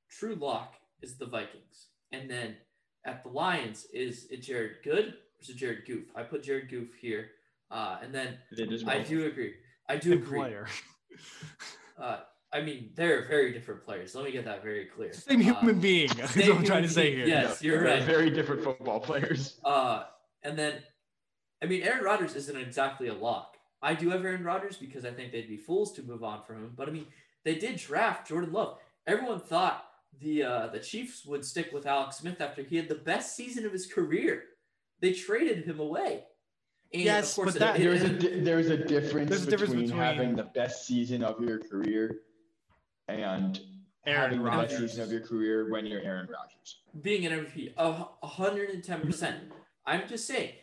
C: true lock is the Vikings, and then at the Lions is it Jared Good or is it Jared Goof? I put Jared Goof here, uh, and then I do agree. I do agree.
A: player. (laughs)
C: Uh, I mean, they're very different players. Let me get that very clear.
A: Same
C: Uh,
A: human being. (laughs) That's
C: same
A: what I'm trying to say here.
C: yes. you're
B: They're
C: right.
B: Very different football players.
C: Uh, and then, I mean, Aaron Rodgers isn't exactly a lock. I do have Aaron Rodgers because I think they'd be fools to move on from him. But I mean, they did draft Jordan Love. Everyone thought the uh, the Chiefs would stick with Alex Smith after he had the best season of his career. They traded him away. And
A: Yes,
C: of course,
A: but that-
C: it-
B: There's a
C: it-
B: di- there's a difference,
A: There's a difference
B: between,
A: between-
B: having the best season of your career and
A: Aaron
B: having the best
A: Rodgers.
B: season of your career when you're Aaron Rodgers.
C: being an MVP, a hundred and ten percent. I'm just saying,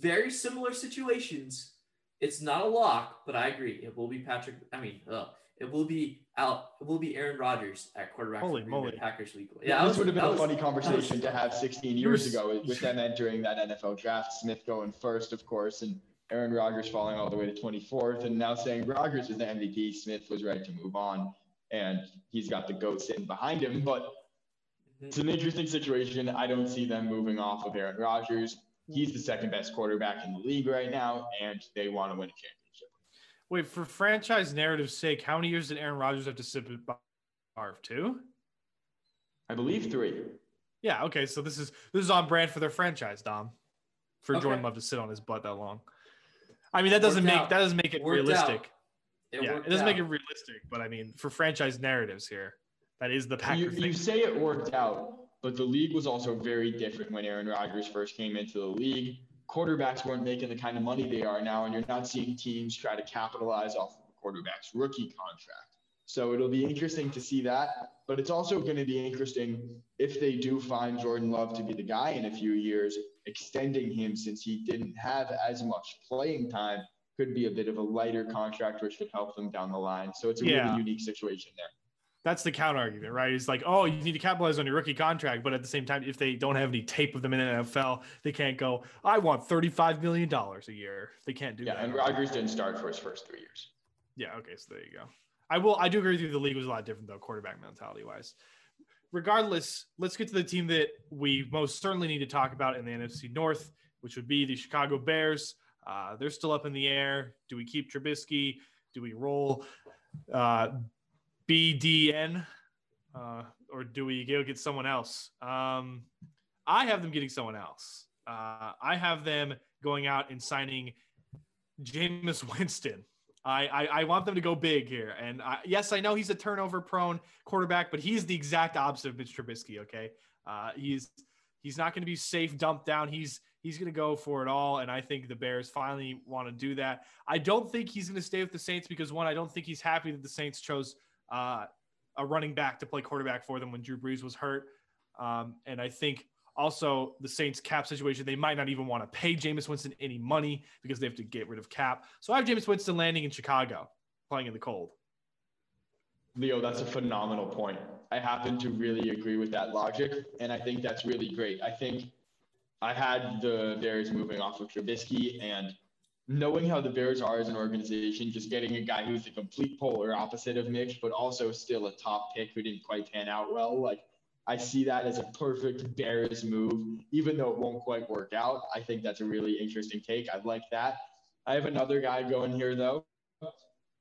C: very similar situations. It's not a lock, but I agree. It will be Patrick. I mean, uh, it will be Al. It will be Aaron Rodgers at quarterback. for
A: Holy moly.
C: Packers week.
B: Yeah,
C: Yeah,
B: this
C: was-
B: would have been a
C: was-
B: funny conversation
C: was-
B: to have 16 years ago with them entering that NFL draft. Smith going first, of course, and Aaron Rodgers falling all the way to 24th, and now saying Rodgers is the MVP. Smith was ready to move on, and he's got the goat sitting behind him. But mm-hmm. it's an interesting situation. I don't see them moving off of Aaron Rodgers. He's the second best quarterback in the league right now, and they want to win a championship.
A: Wait, for franchise narrative's sake, how many years did Aaron Rodgers have to sit with Favre? Two?
B: I believe three.
A: Yeah. Okay. So this is this is on brand for their franchise, Dom. For
C: Okay.
A: Jordan Love to sit on his butt that long. I mean, that doesn't
C: Worked
A: make
C: out.
A: that doesn't make it
C: Worked
A: realistic.
C: out. It
A: yeah, it doesn't make it realistic, but I mean, for franchise narratives here, that is the Packer
B: You,
A: thing.
B: you say it worked out, but the league was also very different when Aaron Rodgers first came into the league. Quarterbacks weren't making the kind of money they are now, and you're not seeing teams try to capitalize off of the quarterback's rookie contract. So it'll be interesting to see that, but it's also going to be interesting if they do find Jordan Love to be the guy in a few years, extending him since he didn't have as much playing time could be a bit of a lighter contract, which could help them down the line. So it's a
A: Yeah.
B: really unique situation there.
A: That's the counter argument, right? It's like, oh, you need to capitalize on your rookie contract, but at the same time, if they don't have any tape of them in the NFL, they can't go. I want thirty-five million dollars a year. They can't do
B: Yeah,
A: that.
B: Yeah, and Rodgers didn't start for his first three years.
A: Yeah. Okay. So there you go. I will. I do agree with you. The league was a lot different though, quarterback mentality wise. Regardless, let's get to the team that we most certainly need to talk about in the NFC North, which would be the Chicago Bears. Uh, they're still up in the air. Do we keep Trubisky? Do we roll uh, BDN? Uh, or do we go get someone else? Um, I have them getting someone else. Uh, I have them going out and signing Jameis (laughs) Winston. I, I, I want them to go big here. And I, yes, I know he's a turnover prone quarterback, but he's the exact opposite of Mitch Trubisky. Okay. Uh, he's, he's not going to be safe dumped down. He's, he's going to go for it all. And I think the Bears finally want to do that. I don't think he's going to stay with the Saints because one, I don't think he's happy that the Saints chose uh, a running back to play quarterback for them when Drew Brees was hurt. Um, and I think also the Saints cap situation, they might not even want to pay Jameis Winston any money because they have to get rid of cap. So I have Jameis Winston landing in Chicago, playing in the cold.
B: Leo, that's a phenomenal point. I happen to really agree with that logic, and I think that's really great. I think I had the Bears moving off of Trubisky, and knowing how the Bears are as an organization, just getting a guy who's the complete polar opposite of Mitch, but also still a top pick who didn't quite pan out well, like I see that as a perfect Bears move, even though it won't quite work out. I think that's a really interesting take. I like that. I have another guy going here, though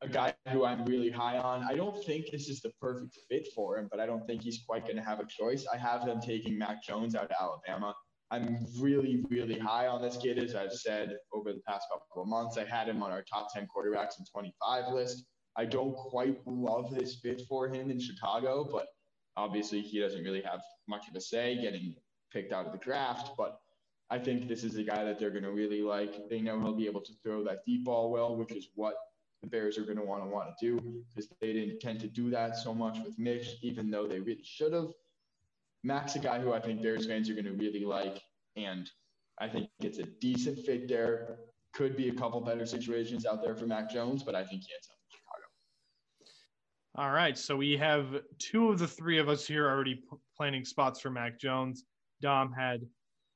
B: a guy who I'm really high on. I don't think this is the perfect fit for him, but I don't think he's quite going to have a choice. I have them taking Mac Jones out of Alabama. I'm really, really high on this kid, as I've said over the past couple of months. I had him on our top 10 quarterbacks in 25 list. I don't quite love this fit for him in Chicago, but obviously he doesn't really have much of a say getting picked out of the draft. But I think this is a guy that they're going to really like. They know he'll be able to throw that deep ball well, which is what the Bears are going to want to want to do because they didn't tend to do that so much with Mitch, even though they really should have. Mac's a guy who I think Bears fans are going to really like, and I think it's a decent fit there. Could be a couple better situations out there for Mac Jones, but I think he ends up in Chicago.
A: All right. So we have two of the three of us here already p- planning spots for Mac Jones. Dom had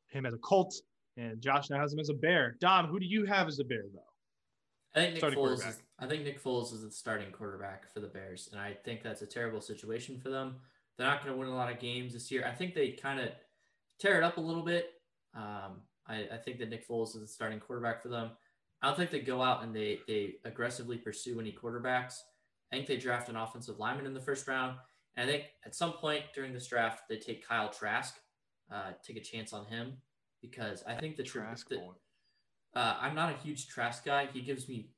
A: him as a Colt, and Josh now has him as a Bear. Dom, who do you have as a Bear, though?
C: I think Nick
A: Starting
C: Foles. Is, I think Nick Foles is the starting quarterback for the Bears, and I think that's a terrible situation for them. They're not going to win a lot of games this year. I think they kind of tear it up a little bit. Um, I, I think that Nick Foles is the starting quarterback for them. I don't think they go out and they they aggressively pursue any quarterbacks. I think they draft an offensive lineman in the first round. And I think at some point during this draft, they take Kyle Trask, uh, take a chance on him because I think the
A: Trask.
C: the, uh, I'm not a huge Trask guy. He gives me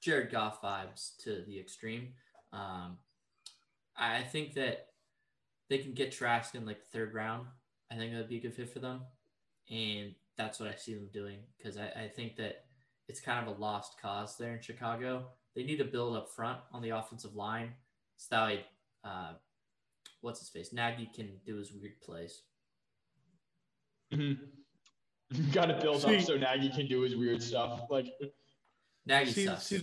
C: Jared Goff vibes to the extreme. Um, I think that they can get Trask in like the third round. I think that would be a good fit for them. And that's what I see them doing because I, I think that it's kind of a lost cause there in Chicago. They need to build up front on the offensive line so that way, uh, what's his face? Nagy can do his weird plays. (laughs)
B: Mhm. You got to build
A: See-
B: up so Nagy can do his weird stuff. Like
C: Nagy
A: See-
C: sucks.
A: see,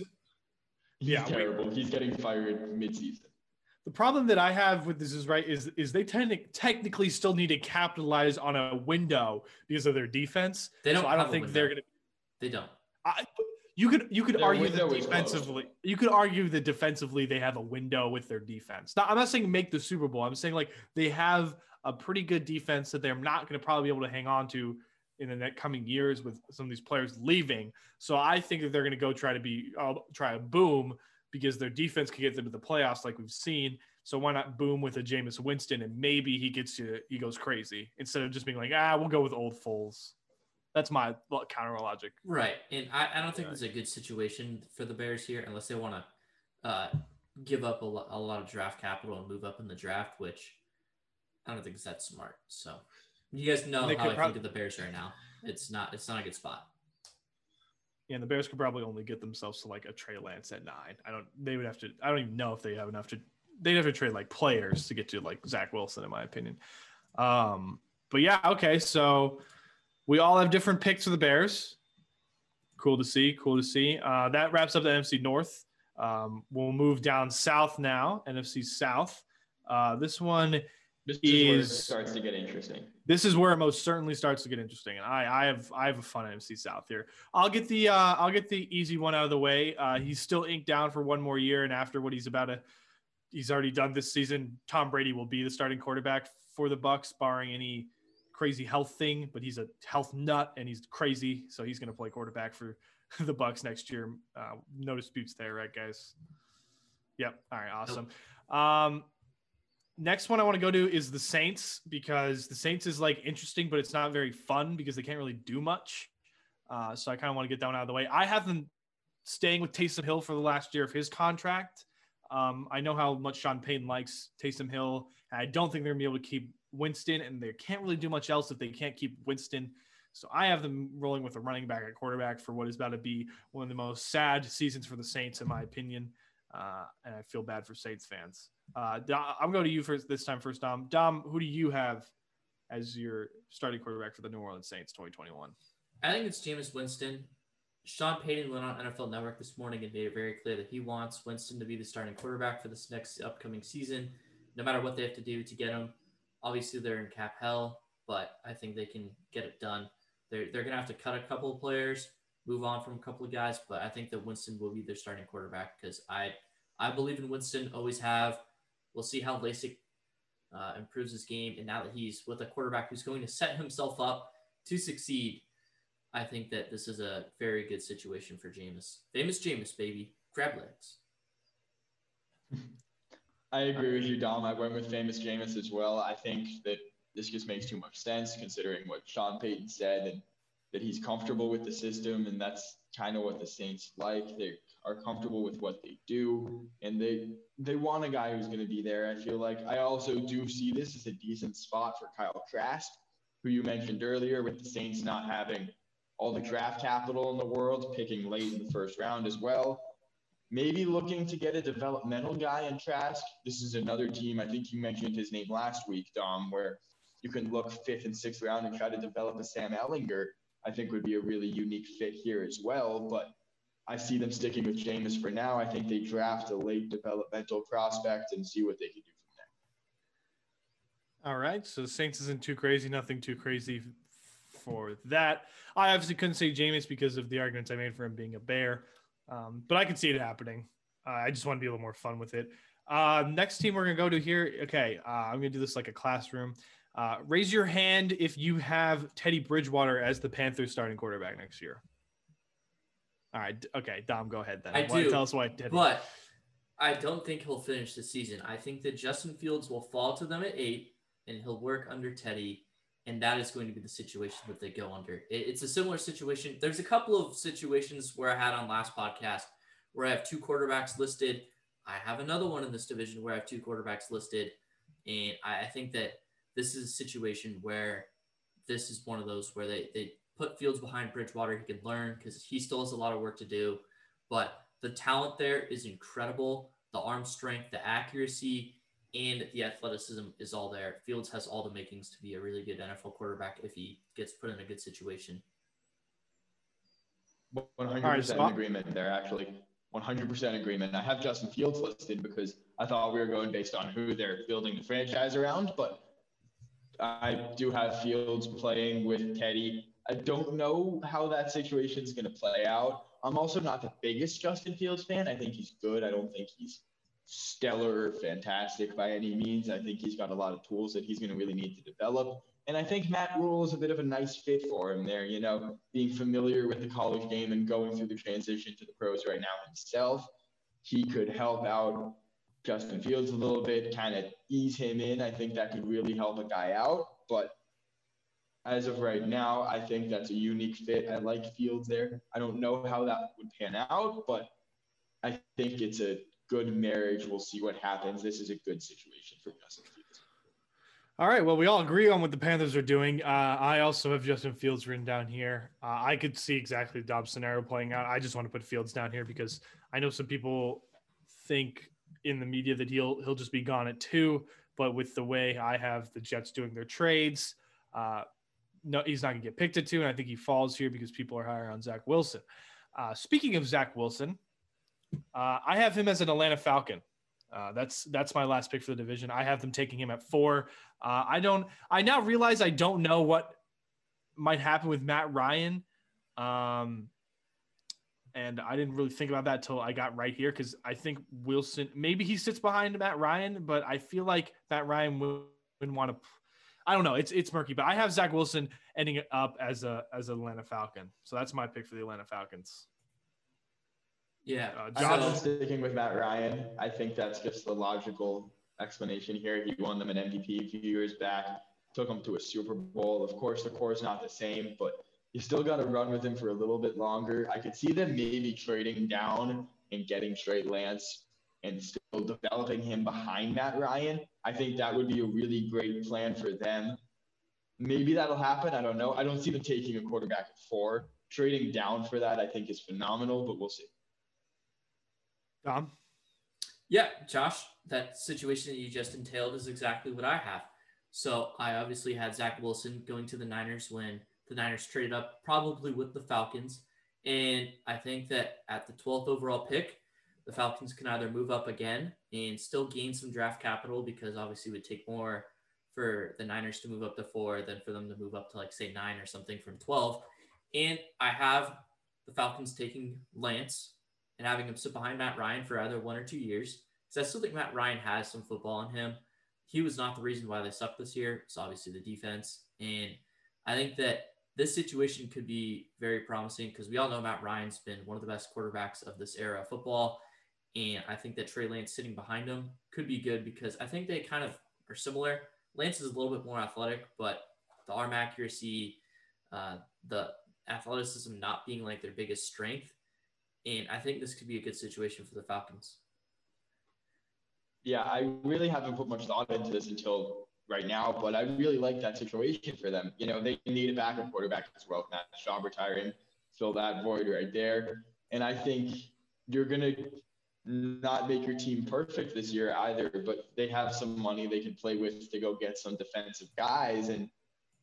B: he's
A: Yeah, we-
B: terrible. He's getting fired mid-season.
A: The problem that I have with this is right is is they tend to technically still need to capitalize on a window because of their defense.
C: They don't
A: So I don't think they're going to.
C: they don't.
A: I, you could you could
B: Their
A: argue that defensively you could argue that defensively they have a window with their defense. Now I'm not saying make the Super Bowl. I'm saying like they have a pretty good defense that they're not going to probably be able to hang on to in the next coming years with some of these players leaving. So I think that they're going to go try to be uh, try a boom because their defense could get them to the playoffs like we've seen. So why not boom with a Jameis Winston and maybe he gets you he goes crazy instead of just being like ah we'll go with old Foles. That's my counter logic.
C: Right. And I, I don't think
A: Yeah.
C: this a good situation for the Bears here unless they want to uh, give up a, lo- a lot of draft capital and move up in the draft, which I don't think is that smart. So you guys know how I
A: prob-
C: think of the Bears right now. It's not it's not a good spot.
A: And the Bears could probably only get themselves to like a Trey Lance at nine. I don't. They would have to. I don't even know if they have enough to. They'd have to trade like players to get to like Zach Wilson, in my opinion. Um, but yeah, okay. So we all have different picks for the Bears. Cool to see. Cool to see. Uh, that wraps up the NFC North. Um, we'll move down south now. NFC South. Uh, this one
B: This is, where it
A: Is-
B: starts to get interesting.
A: this is where it most certainly starts to get interesting. And I, I have I have a fun NFC South here. I'll get the uh, I'll get the easy one out of the way. Uh, he's still inked down for one more year, and after what he's about to, he's already done this season. Tom Brady will be the starting quarterback for the Bucs, barring any crazy health thing. But he's a health nut, and he's crazy, so he's going to play quarterback for (laughs) the Bucs next year. Uh, no disputes there, right, guys? Yep. All right. Awesome. Um, next one I want to go to is the Saints because the Saints is like interesting, but it's not very fun because they can't really do much. Uh, so I kind of want to get that one out of the way. I have them staying with Taysom Hill for the last year of his contract. Um, I know how much Sean Payton likes Taysom Hill. And I don't think they're gonna be able to keep Winston, and they can't really do much else if they can't keep Winston. So I have them rolling with a running back at quarterback for what is about to be one of the most sad seasons for the Saints, in my opinion. Uh, and I feel bad for Saints fans. Uh, I'm going to you first this time first, Dom. Dom, who do you have as your starting quarterback for the New Orleans Saints 2021?
C: I think it's Jameis Winston. Sean Payton went on NFL Network this morning and made it very clear that he wants Winston to be the starting quarterback for this next upcoming season, no matter what they have to do to get him. Obviously, they're in cap hell, but I think they can get it done. They're, they're going to have to cut a couple of players, move on from a couple of guys, but I think that Winston will be their starting quarterback because I, I believe in Winston, always have. We'll see how LASIK uh, improves his game. And now that he's with a quarterback who's going to set himself up to succeed, I think that this is a very good situation for Jameis. Famous Jameis, baby. Crab legs.
B: I agree with you, Dom. I went with famous Jameis as well. I think that this just makes too much sense considering what Sean Payton said and that he's comfortable with the system, and that's kind of what the Saints like. They are comfortable with what they do, and they they want a guy who's going to be there. I feel like I also do see this as a decent spot for Kyle Trask, who you mentioned earlier, with the Saints not having all the draft capital in the world, picking late in the first round as well maybe looking to get a developmental guy in Trask. This is another team. I think you mentioned his name last week, Dom, where you can look fifth and sixth round and try to develop a Sam Ehlinger. I think would be a really unique fit here as well. But I see them sticking with Jameis for now. I think they draft a late developmental prospect and see what they can do from there.
A: All right. So Saints isn't too crazy, nothing too crazy for that. I obviously couldn't say Jameis because of the arguments I made for him being a bear. Um, but I can see it happening. Uh, I just want to be a little more fun with it. Uh, next team we're going to go to here. Okay. Uh, I'm going to do this like a classroom. Uh, raise your hand if you have Teddy Bridgewater as the Panthers starting quarterback next year. All right. Okay. Dom, go ahead then.
C: I
A: Why-
C: do,
A: Tell us why Teddy.
C: But I don't think he'll finish the season. I think that Justin Fields will fall to them at eight, and he'll work under Teddy, and that is going to be the situation that they go under. It's a similar situation. There's a couple of situations where I had on last podcast where I have two quarterbacks listed. I have another one in this division where I have two quarterbacks listed, and I, I think that this is a situation where this is one of those where they they put Fields behind Bridgewater. He can learn because he still has a lot of work to do, but the talent there is incredible. The arm strength, the accuracy, and the athleticism is all there. Fields has all the makings to be a really good NFL quarterback if he gets put in a good situation.
B: 100%
A: right,
B: agreement there, actually. 100% agreement. I have Justin Fields listed because I thought we were going based on who they're building the franchise around, but I do have Fields playing with Teddy. I don't know how that situation is going to play out. I'm also not the biggest Justin Fields fan. I think he's good. I don't think he's stellar, fantastic by any means. I think he's got a lot of tools that he's going to really need to develop. And I think Matt Rhule is a bit of a nice fit for him there, you know, being familiar with the college game and going through the transition to the pros right now himself. He could help out Justin Fields a little bit, kind of ease him in. I think that could really help a guy out. But as of right now, I think that's a unique fit. I like Fields there. I don't know how that would pan out, but I think it's a good marriage. We'll see what happens. This is a good situation for Justin Fields.
A: All right. Well, we all agree on what the Panthers are doing. Uh, I also have Justin Fields written down here. Uh, I could see exactly the Dobbs scenario playing out. I just want to put Fields down here because I know some people think in the media that he'll he'll just be gone at two. But with the way I have the Jets doing their trades, uh, no, he's not to get picked at two. And I think he falls here because people are higher on Zach Wilson. Uh, speaking of Zach Wilson, uh, I have him as an Atlanta Falcon. Uh, that's that's my last pick for the division. I have them taking him at four. Uh, I don't. I now realize I don't know what might happen with Matt Ryan, um, and I didn't really think about that till I got right here because I think Wilson maybe he sits behind Matt Ryan, but I feel like Matt Ryan wouldn't want to. I don't know. It's it's murky, but I have Zach Wilson ending up as a as an Atlanta Falcon. So that's my pick for the Atlanta Falcons.
C: Yeah.
A: Uh,
B: I have
A: Josh-
B: them sticking with Matt Ryan. I think that's just the logical explanation here. He won them an MVP a few years back, took them to a Super Bowl. Of course, the core is not the same, but you still got to run with him for a little bit longer. I could see them maybe trading down and getting Trey Lance and still developing him behind Matt Ryan. I think that would be a really great plan for them. Maybe that'll happen. I don't know. I don't see them taking a quarterback at four. Trading down for that, I think, is phenomenal, but we'll see.
A: Dom.
C: Yeah, Josh, that situation that you just entailed is exactly what I have. So I obviously had Zach Wilson going to the Niners when the Niners traded up, probably with the Falcons. And I think that at the 12th overall pick, the Falcons can either move up again and still gain some draft capital because obviously it would take more for the Niners to move up to four than for them to move up to like say nine or something from 12. And I have the Falcons taking Lance and having him sit behind Matt Ryan for either one or two years. Because I still think Matt Ryan has some football in him. He was not the reason why they sucked this year. It's obviously the defense. And I think that this situation could be very promising because we all know Matt Ryan's been one of the best quarterbacks of this era of football. And I think that Trey Lance sitting behind him could be good because I think they kind of are similar. Lance is a little bit more athletic, but the arm accuracy, uh, the athleticism not being like their biggest strength. And I think this could be a good situation for the Falcons.
B: Yeah, I really haven't put much thought into this until right now, but I really like that situation for them. You know, they need a backup quarterback as well. Matt Schaub retiring, fill that void right there. And I think you're going to not make your team perfect this year either, but they have some money they can play with to go get some defensive guys. And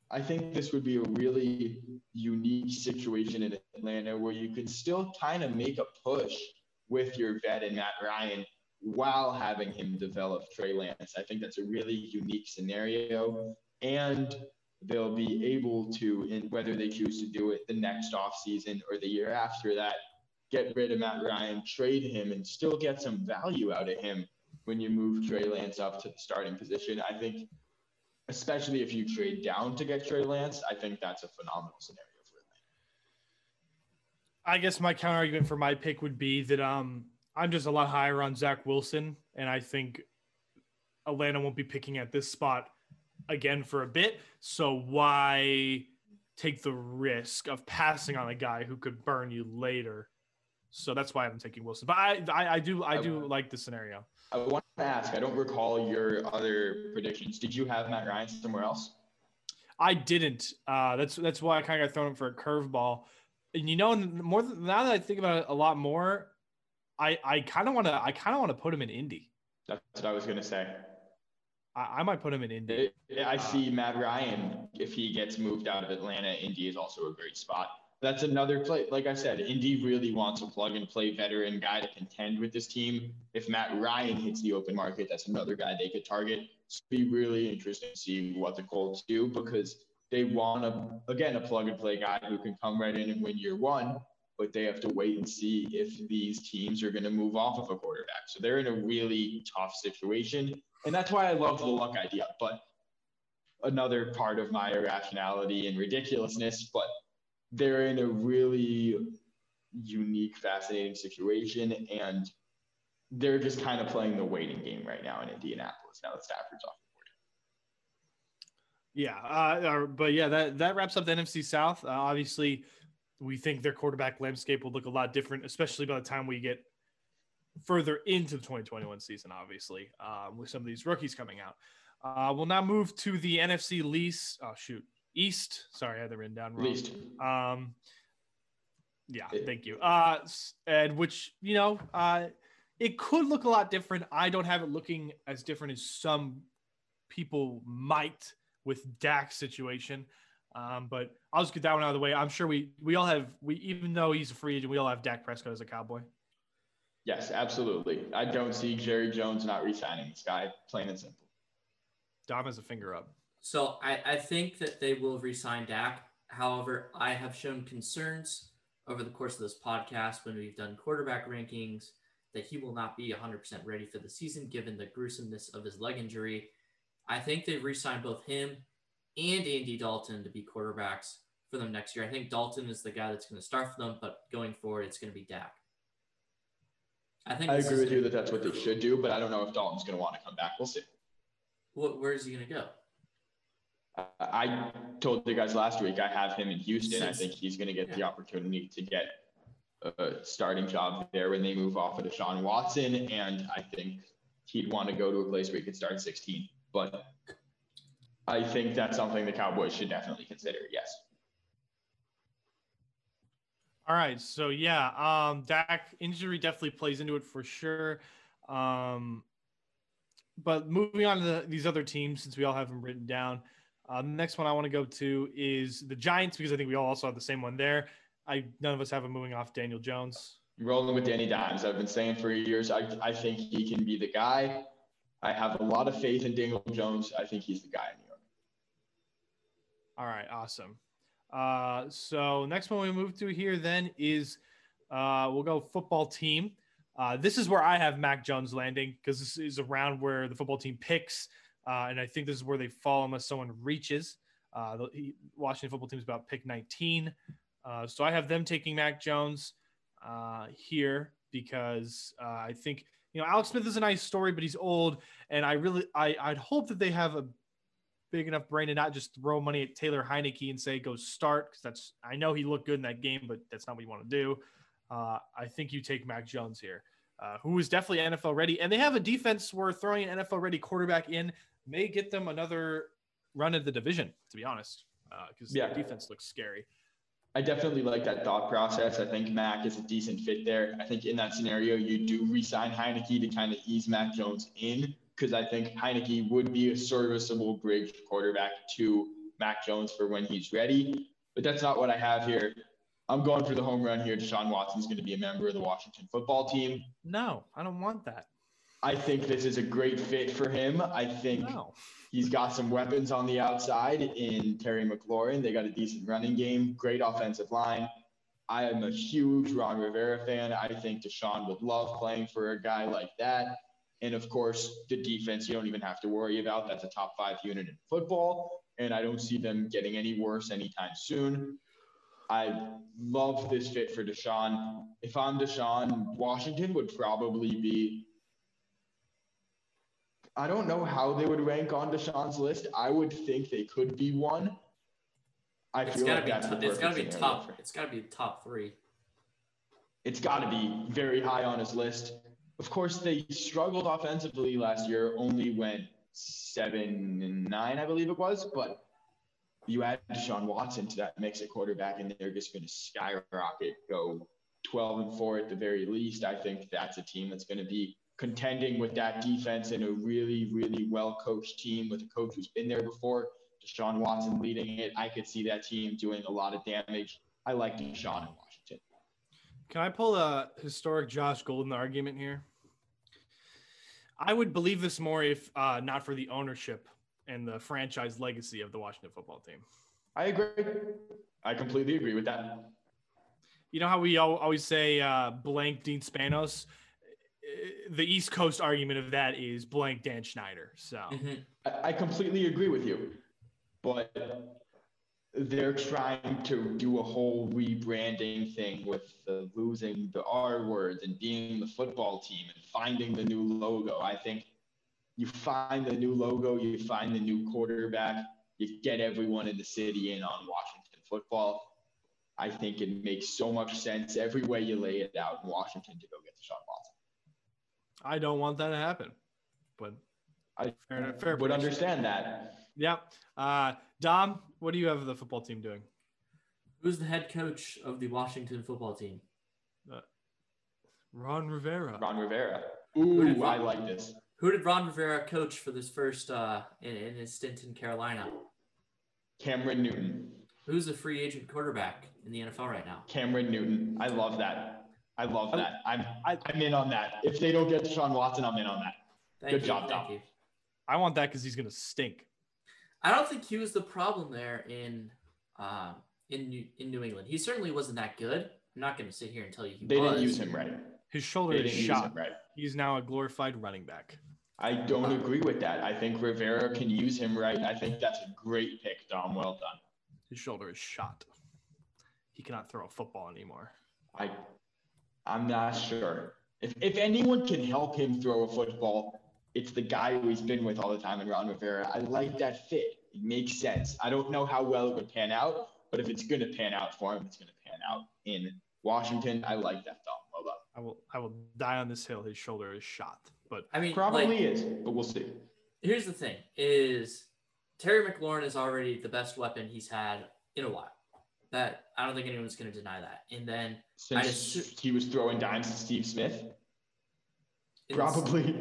B: I think this would be a really unique situation in Atlanta where you could still kind of make a push with your vet and Matt Ryan while having him develop Trey Lance. I think that's a really unique scenario. And they'll be able to, in whether they choose to do it the next offseason or the year after that, get rid of Matt Ryan, trade him, and still get some value out of him when you move Trey Lance up to the starting position. I think, especially if you trade down to get Trey Lance, I think that's a phenomenal scenario for Atlanta.
A: I guess my counter argument for my pick would be that um I'm just a lot higher on Zach Wilson, and I think Atlanta won't be picking at this spot again for a bit. So why take the risk of passing on a guy who could burn you later? So that's why I'm taking Wilson. But I, I, I do, I do like the scenario.
B: I want to ask. I don't recall your other predictions. Did you have Matt Ryan somewhere else?
A: I didn't. Uh, that's that's why I kind of got thrown for a curveball. And you know, more than, now that I think about it a lot more, I I kind of want to I kind of want to put him in Indy.
B: That's what I was gonna say.
A: I, I might put him in Indy.
B: I see Matt Ryan if he gets moved out of Atlanta. Indy is also a great spot. That's another play. Like I said, Indy really wants a plug and play veteran guy to contend with this team. If Matt Ryan hits the open market, that's another guy they could target. It's be really interesting to see what the Colts do because they want a again a plug and play guy who can come right in and win year one but they have to wait and see if these teams are going to move off of a quarterback. So they're in a really tough situation. And that's why I love the luck idea. But another part of my irrationality and ridiculousness, but they're in a really unique, fascinating situation. And they're just kind of playing the waiting game right now in Indianapolis now that Stafford's off
A: the board. Yeah. Uh, but yeah, that, that wraps up the NFC South. Uh, obviously, we think their quarterback landscape will look a lot different, especially by the time we get further into the 2021 season, obviously, um, with some of these rookies coming out. Uh, we'll now move to the NFC least. Oh, shoot. East. Sorry, I had that written down wrong. Least. Um, yeah, thank you. Uh, and which, you know, uh, it could look a lot different. I don't have it looking as different as some people might with Dak's situation. Um, but I'll just get that one out of the way. I'm sure we we all have we even though he's a free agent, we all have Dak Prescott as a Cowboy.
B: Yes, absolutely. I don't see Jerry Jones not resigning this guy, plain and simple.
A: Dom has a finger up.
C: So I, I think that they will resign Dak. However, I have shown concerns over the course of this podcast when we've done quarterback rankings that he will not be 100% ready for the season given the gruesomeness of his leg injury. I think they've re-signed both him and Andy Dalton to be quarterbacks for them next year. I think Dalton is the guy that's going to start for them, but going forward, it's going to be Dak.
B: I think I agree with you that that's what they should do, but I don't know if Dalton's going to want to come back. We'll see.
C: What, where is he going to go?
B: I told you guys last week I have him in Houston. I think he's going to get yeah. the opportunity to get a starting job there when they move off of Deshaun Watson, and I think he'd want to go to a place where he could start 16. But I think that's something the Cowboys should definitely consider. Yes.
A: All right. So yeah, um, Dak injury definitely plays into it for sure. Um, but moving on to the, these other teams, since we all have them written down, uh, the next one I want to go to is the Giants because I think we all also have the same one there. I none of us have a moving off Daniel Jones.
B: Rolling with Danny Dimes. I've been saying for years. I, I think he can be the guy. I have a lot of faith in Daniel Jones. I think he's the guy in New York.
A: All right, awesome. Uh, so next one we move to here then is uh, we'll go football team. Uh, this is where I have Mac Jones landing because this is around where the football team picks, uh, and I think this is where they fall unless someone reaches. Uh, the Washington football team is about pick 19, uh, so I have them taking Mac Jones here because I think you know Alex Smith is a nice story, but he's old, and I really I I'd hope that they have a big enough brain to not just throw money at Taylor Heinicke and say go start because that's I know he looked good in that game, but that's not what you want to do. Uh, I think you take Mac Jones here, uh, who is definitely NFL ready, and they have a defense where throwing an NFL ready quarterback in may get them another run at the division. To be honest, because uh, yeah. the defense looks scary.
B: I definitely like that thought process. I think Mac is a decent fit there. I think in that scenario, you do resign Heinicke to kind of ease Mac Jones in because I think Heinicke would be a serviceable bridge quarterback to Mac Jones for when he's ready. But that's not what I have here. I'm going for the home run here. Deshaun Watson's going to be a member of the Washington football team.
A: No, I don't want that.
B: I think this is a great fit for him. I think no. he's got some weapons on the outside in Terry McLaurin. They got a decent running game, great offensive line. I am a huge Ron Rivera fan. I think Deshaun would love playing for a guy like that. And of course, the defense, you don't even have to worry about. That's a top five unit in football. And I don't see them getting any worse anytime soon. I love this fit for Deshaun. If I'm Deshaun, Washington would probably be. I don't know how they would rank on Deshaun's list. I would think they could be one. I
C: It's
B: feel
C: gotta
B: like
C: be.
B: that's the
C: T- it's gotta be top. It's gotta be top three.
B: It's got to be very high on his list. Of course, they struggled offensively last year. Only went seven and nine, I believe it was. But you add Deshaun Watson to that mix at quarterback, and they're just going to skyrocket, go 12 and four at the very least. I think that's a team that's going to be contending with that defense and a really, really well coached team with a coach who's been there before. Deshaun Watson leading it. I could see that team doing a lot of damage. I like Deshaun in Washington.
A: Can I pull a historic Josh Golden argument here? I would believe this more if uh, not for the ownership and the franchise legacy of the Washington football team.
B: I agree. I completely agree with that.
A: You know how we always say uh, blank Dean Spanos? The East Coast argument of that is blank Dan Snyder. So
C: Mhm.
B: I, I completely agree with you, but they're trying to do a whole rebranding thing with the losing the R words and being the football team and finding the new logo. I think you find the new logo, you find the new quarterback, you get everyone in the city in on Washington football. I think it makes so much sense every way you lay it out in Washington to go get Deshaun Watson.
A: I don't want that to happen. But
B: I
A: fair, fair
B: would understand that.
A: Yeah. Uh, Dom, what do you have the football team doing?
C: Who's the head coach of the Washington football team?
A: Ron Rivera.
B: Ron Rivera.
C: Who did
B: Ooh, I
C: Ron-
B: like this.
C: Who did Ron Rivera coach for this first uh, in, in his stint in Carolina?
B: Cameron Newton.
C: Who's a free agent quarterback in the NFL right now?
B: Cameron Newton. I love that. I love that. I'm
A: I-
B: I'm in on that. If they don't get Deshaun Watson, I'm in on that.
C: Thank
B: Good
C: you,
B: job,
C: thank
B: Dom.
C: you.
A: I want that because he's going to stink.
C: I don't think he was the problem there in uh, in New, in New England. He certainly wasn't that good. I'm not going to sit here and tell you he
B: They
C: was.
B: didn't use him right.
A: His shoulder is shot.
B: right.
A: He's now a glorified running back.
B: I don't agree with that. I think Rivera can use him right. I think that's a great pick, Dom. Well done.
A: His shoulder is shot. He cannot throw a football anymore.
B: I I'm not sure. If if anyone can help him throw a football, it's the guy who he's been with all the time in Ron Rivera. I like that fit. It makes sense. I don't know how well it would pan out, but if it's gonna pan out for him, it's gonna pan out in Washington. I like that Dom. Well done.
A: I will I will die on this hill. His shoulder is shot. But
C: I mean,
B: Probably
C: like,
B: is, but we'll see.
C: here's the thing: is Terry McLaurin is already the best weapon he's had in a while. That I don't think anyone's going to deny that. And then
B: Since
C: assu-
B: he was throwing dimes to Steve Smith, probably.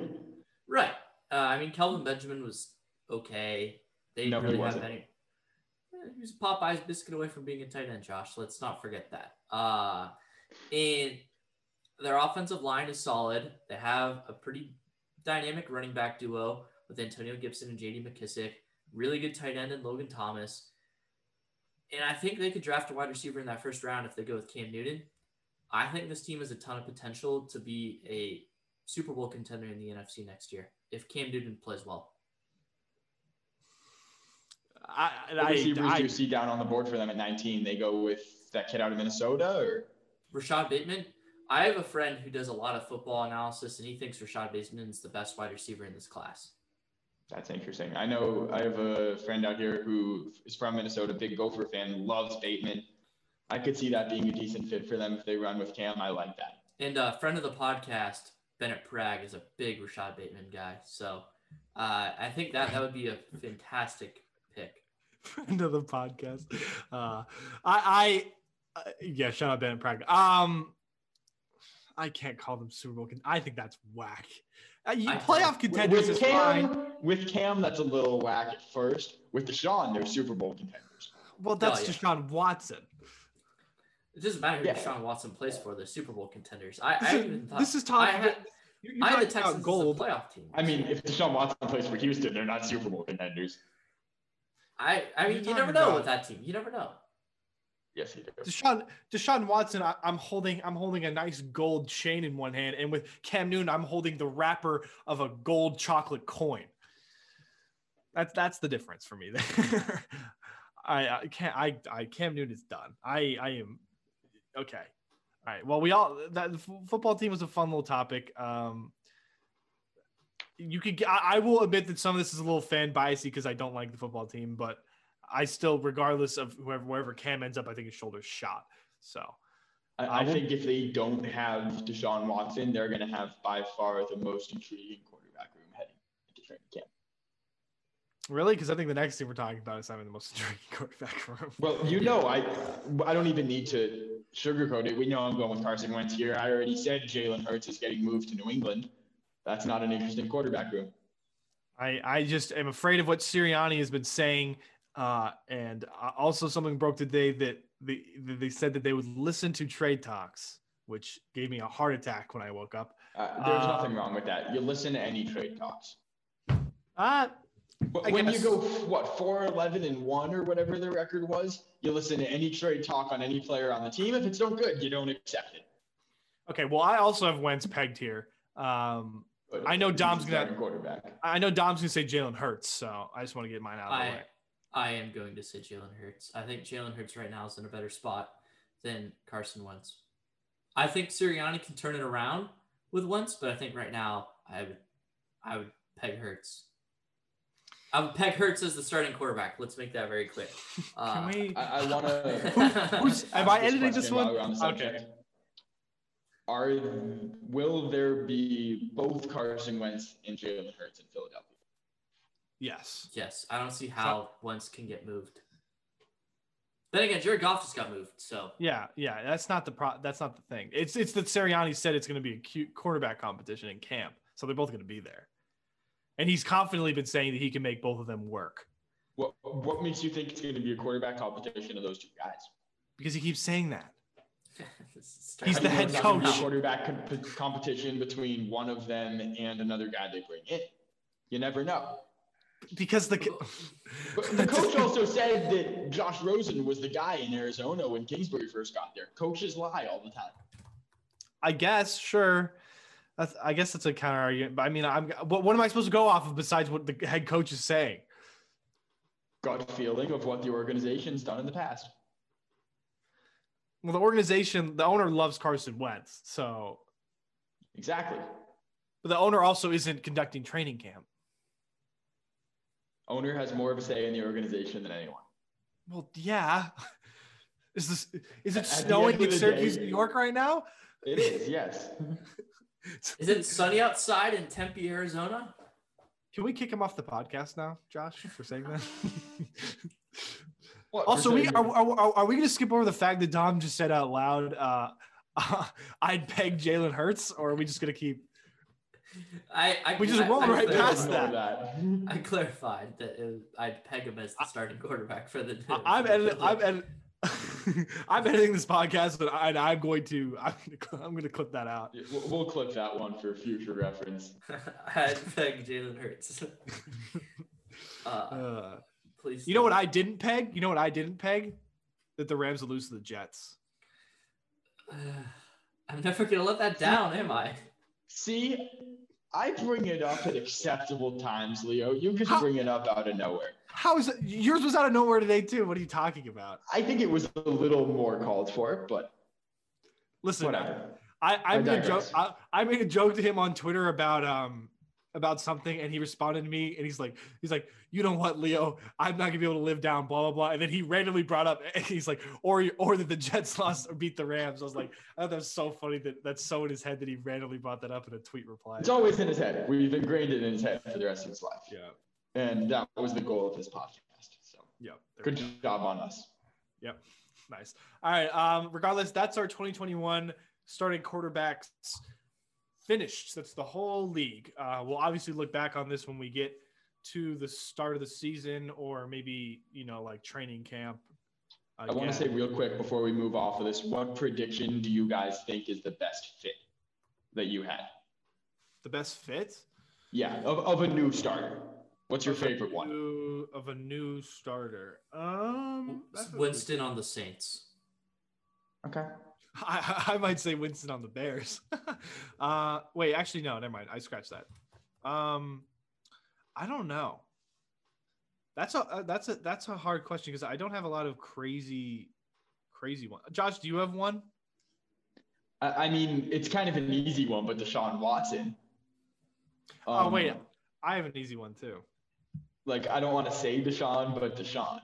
C: Right. Uh, I mean, Kelvin Benjamin was okay. They didn't
B: No,
C: really have any. Eh, He was a Popeye's biscuit away from being a tight end, Josh. Let's not forget that. Uh, and their offensive line is solid. They have a pretty dynamic running back duo with Antonio Gibson and JD McKissic. Really good tight end and Logan Thomas. And I think they could draft a wide receiver in that first round if they go with Cam Newton. I think this team has a ton of potential to be a Super Bowl contender in the NFC next year if Cam Newton plays well.
A: I
B: What
A: I,
B: receivers
A: I,
B: do you see down on the board for them at 19? They go with that kid out of Minnesota, or
C: Rashod Bateman. I have a friend who does a lot of football analysis, and he thinks Rashod Bateman is the best wide receiver in this class.
B: That's interesting. I know I have a friend out here who is from Minnesota, big Gopher fan, loves Bateman. I could see that being a decent fit for them if they run with Cam. I like that.
C: And a friend of the podcast, Bennett Prag, is a big Rashod Bateman guy. So uh, I think that that would be a (laughs) fantastic pick.
A: friend of the podcast. Uh, I, I, uh, yeah, shout out Ben Prague. Um, I can't call them Super Bowl. Con- I think that's whack. Uh, you,
C: I-
A: playoff contenders
B: with
A: is fine.
B: Cam, with Cam, that's a little whack at first. With Deshaun, they're Super Bowl contenders.
A: Well, that's
C: Oh, yeah.
A: Deshaun Watson.
C: It doesn't matter who
B: Yeah.
C: Deshaun Watson plays for; the Super Bowl contenders. I,
A: This
C: I
A: is,
C: even thought
A: this is
C: I
A: talking.
C: had,
A: you're you're
C: I had the
A: talking
C: Texans
A: gold.
C: as a playoff team.
B: I mean, if Deshaun Watson plays for Houston, they're not Super Bowl contenders.
C: I, I mean, you never know
A: about-
C: with that team. You never know.
B: Yes, he does.
A: Deshaun Deshaun Watson, I, I'm holding I'm holding a nice gold chain in one hand, and with Cam Newton, I'm holding the wrapper of a gold chocolate coin. That's that's the difference for me there. (laughs) I, I can't. I, I Cam Newton is done. I, I am okay. All right. Well, we all that the f- football team was a fun little topic. Um, you could. I, I will admit that some of this is a little fan biasy because I don't like the football team, but I still, regardless of whoever wherever Cam ends up, I think his shoulder's shot. So
B: I, I think if they don't have Deshaun Watson, they're going to have by far the most intriguing quarterback room heading into training camp.
A: Really, because I think the next thing we're talking about is having the most (laughs) intriguing quarterback room.
B: Well, you know, I I don't even need to sugarcoat it. We know I'm going with Carson Wentz here. I already said Jalen Hurts is getting moved to New England. That's not an interesting quarterback room.
A: I, I just am afraid of what Sirianni has been saying. Uh, and uh, also something broke today that they, that they said that they would listen to trade talks, which gave me a heart attack when I woke up.
B: Uh, there's
A: Uh,
B: nothing wrong with that. You listen to any trade talks.
A: Uh,
B: when
A: guess-
B: you go what four eleven and one or whatever the record was, you listen to any trade talk on any player on the team. If it's no good, you don't accept it.
A: okay. Well, I also have Wentz pegged here. Um,
B: But
A: I know Dom's gonna-
B: quarterback.
A: I know Dom's going to say Jalen Hurts, so I just want to get mine out of the
C: I
A: way.
C: I am going to say Jalen Hurts. I think Jalen Hurts right now is in a better spot than Carson Wentz. I think Sirianni can turn it around with Wentz, but I think right now I would I would peg Hurts. I would peg Hurts as the starting quarterback. Let's make that very clear. Uh, (laughs)
A: Can we?
B: I, I want (laughs)
A: Who- who's-
B: to.
A: am I editing this one?
B: Okay.
A: Okay.
B: Are will there be both Carson Wentz and Jalen Hurts in Philadelphia?
A: Yes.
C: Yes, I don't see how Wentz can get moved. Then again, Jared Goff just got moved, so
A: Yeah, yeah, that's not the pro. That's not the thing. It's it's that Sirianni said it's going to be a cute quarterback competition in camp, so they're both going to be there, and he's confidently been saying that he can make both of them work
B: What what makes you think it's going to be a quarterback competition of those two guys?
A: because he keeps saying that. (laughs) He's
B: How
A: the
B: do
A: head
B: it's be a
A: coach.
B: Quarterback com- competition between one of them and another guy they bring in. You never know.
A: Because the
B: the (laughs) coach also said that Josh Rosen was the guy in Arizona when Kingsbury first got there. Coaches lie all the time.
A: I guess sure. That's, I guess that's a counter argument. But I mean, I'm what, what am I supposed to go off of besides what the head coach is saying?
B: Gut feeling of what the organization's done in the past.
A: Well, the organization, the owner loves Carson Wentz, so
B: Exactly.
A: but the owner also isn't conducting training camp.
B: Owner has more of a say in the organization than anyone.
A: Well, yeah. (laughs) Is this is it
B: At
A: snowing in Syracuse, New York right now?
B: It is, yes. (laughs)
C: is it sunny outside in Tempe, Arizona?
A: Can we kick him off the podcast now, Josh, for saying that?
B: What,
A: also, we are, are, are we going to skip over the fact that Dom just said out loud, uh, (laughs) "I'd peg Jalen Hurts," or are we just going to keep?
C: I, I
A: We just
C: I-
A: rolled
C: I
A: right
C: clarified-
A: past
B: Ignore
A: that.
C: I clarified that it, I'd peg him as the starting quarterback for the.
A: I- I'm (laughs)
C: for the
A: editing. I'm,
C: Phillies.
A: edit- I'm editing this podcast, but I, I'm going to (laughs) I'm going to I'm going to clip that out.
B: We'll, we'll clip that one for future reference. (laughs)
C: I'd peg Jalen Hurts. (laughs) uh,
A: Uh,
C: please.
A: you know what
C: don't.
A: I didn't peg? You know what I didn't peg? That the Rams would lose to the Jets.
C: I'm never gonna let that down, am I?
B: See, I bring it up at acceptable times, Leo. You just
A: How-
B: bring it up out of nowhere.
A: How is it? Yours was out of nowhere today too. What are you talking about?
B: I think it was a little more called for, but
A: Listen,
B: whatever.
A: I, I
B: I
A: made a joke. I, I made a joke to him on Twitter about um about something, and he responded to me, and he's like, he's like, you know what, Leo, I'm not gonna be able to live down, blah blah blah. And then he randomly brought up, and (laughs) he's like, or or that the Jets (laughs) lost or beat the Rams. I was like, I thought that was so funny that that's so in his head that he randomly brought that up in a tweet reply.
B: It's always in his head. We've ingrained it in his head for the rest of his life.
A: Yeah,
B: And that was the goal of this podcast. So
A: yeah.
B: good
A: go.
B: job on us.
A: Yep, nice. All right. Um, regardless, that's our 2021 starting quarterbacks finished. That's the whole league. Uh, we'll obviously look back on this when we get to the start of the season or maybe, you know, like training camp.
B: I want
A: again.
B: to say real quick before we move off of this, what prediction do you guys think is the best fit that you had?
A: the best fit
B: Yeah, of, of a new starter. What's your
A: of a
B: favorite one?
A: new- of a new starter. Um, that's a-
C: Winston on the Saints.
B: Okay. (laughs)
A: I, I might say Winston on the Bears. (laughs) uh, wait, actually, no, never mind. I scratched that. Um, I don't know. That's a uh, that's a that's a hard question because I don't have a lot of crazy, crazy one. Josh, do you have one?
B: I, I mean, it's kind of an easy one, but Deshaun Watson.
A: oh
B: Um,
A: wait, I have an easy one too.
B: Like I don't want to say Deshaun, but Deshaun.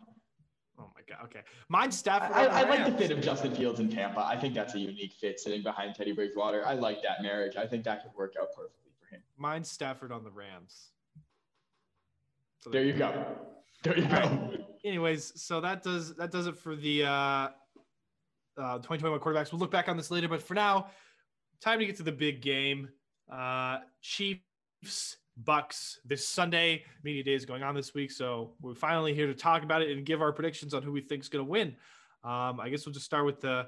A: Oh my god. Okay, mine's Stafford.
B: I, I like the fit of Justin Fields in Tampa. I think that's a unique fit sitting behind Teddy Bridgewater. I like that marriage. I think that could work out perfectly for him.
A: Mine's Stafford on the Rams. So
B: There you go. There you go.
A: anyways, so that does that does it for the uh, uh, 2021 quarterbacks. We'll look back on this later, but for now, time to get to the big game. Uh, Chiefs Bucs this Sunday. Media day is going on this week, so we're finally here to talk about it and give our predictions on who we think is going to win. Um, I guess we'll just start with the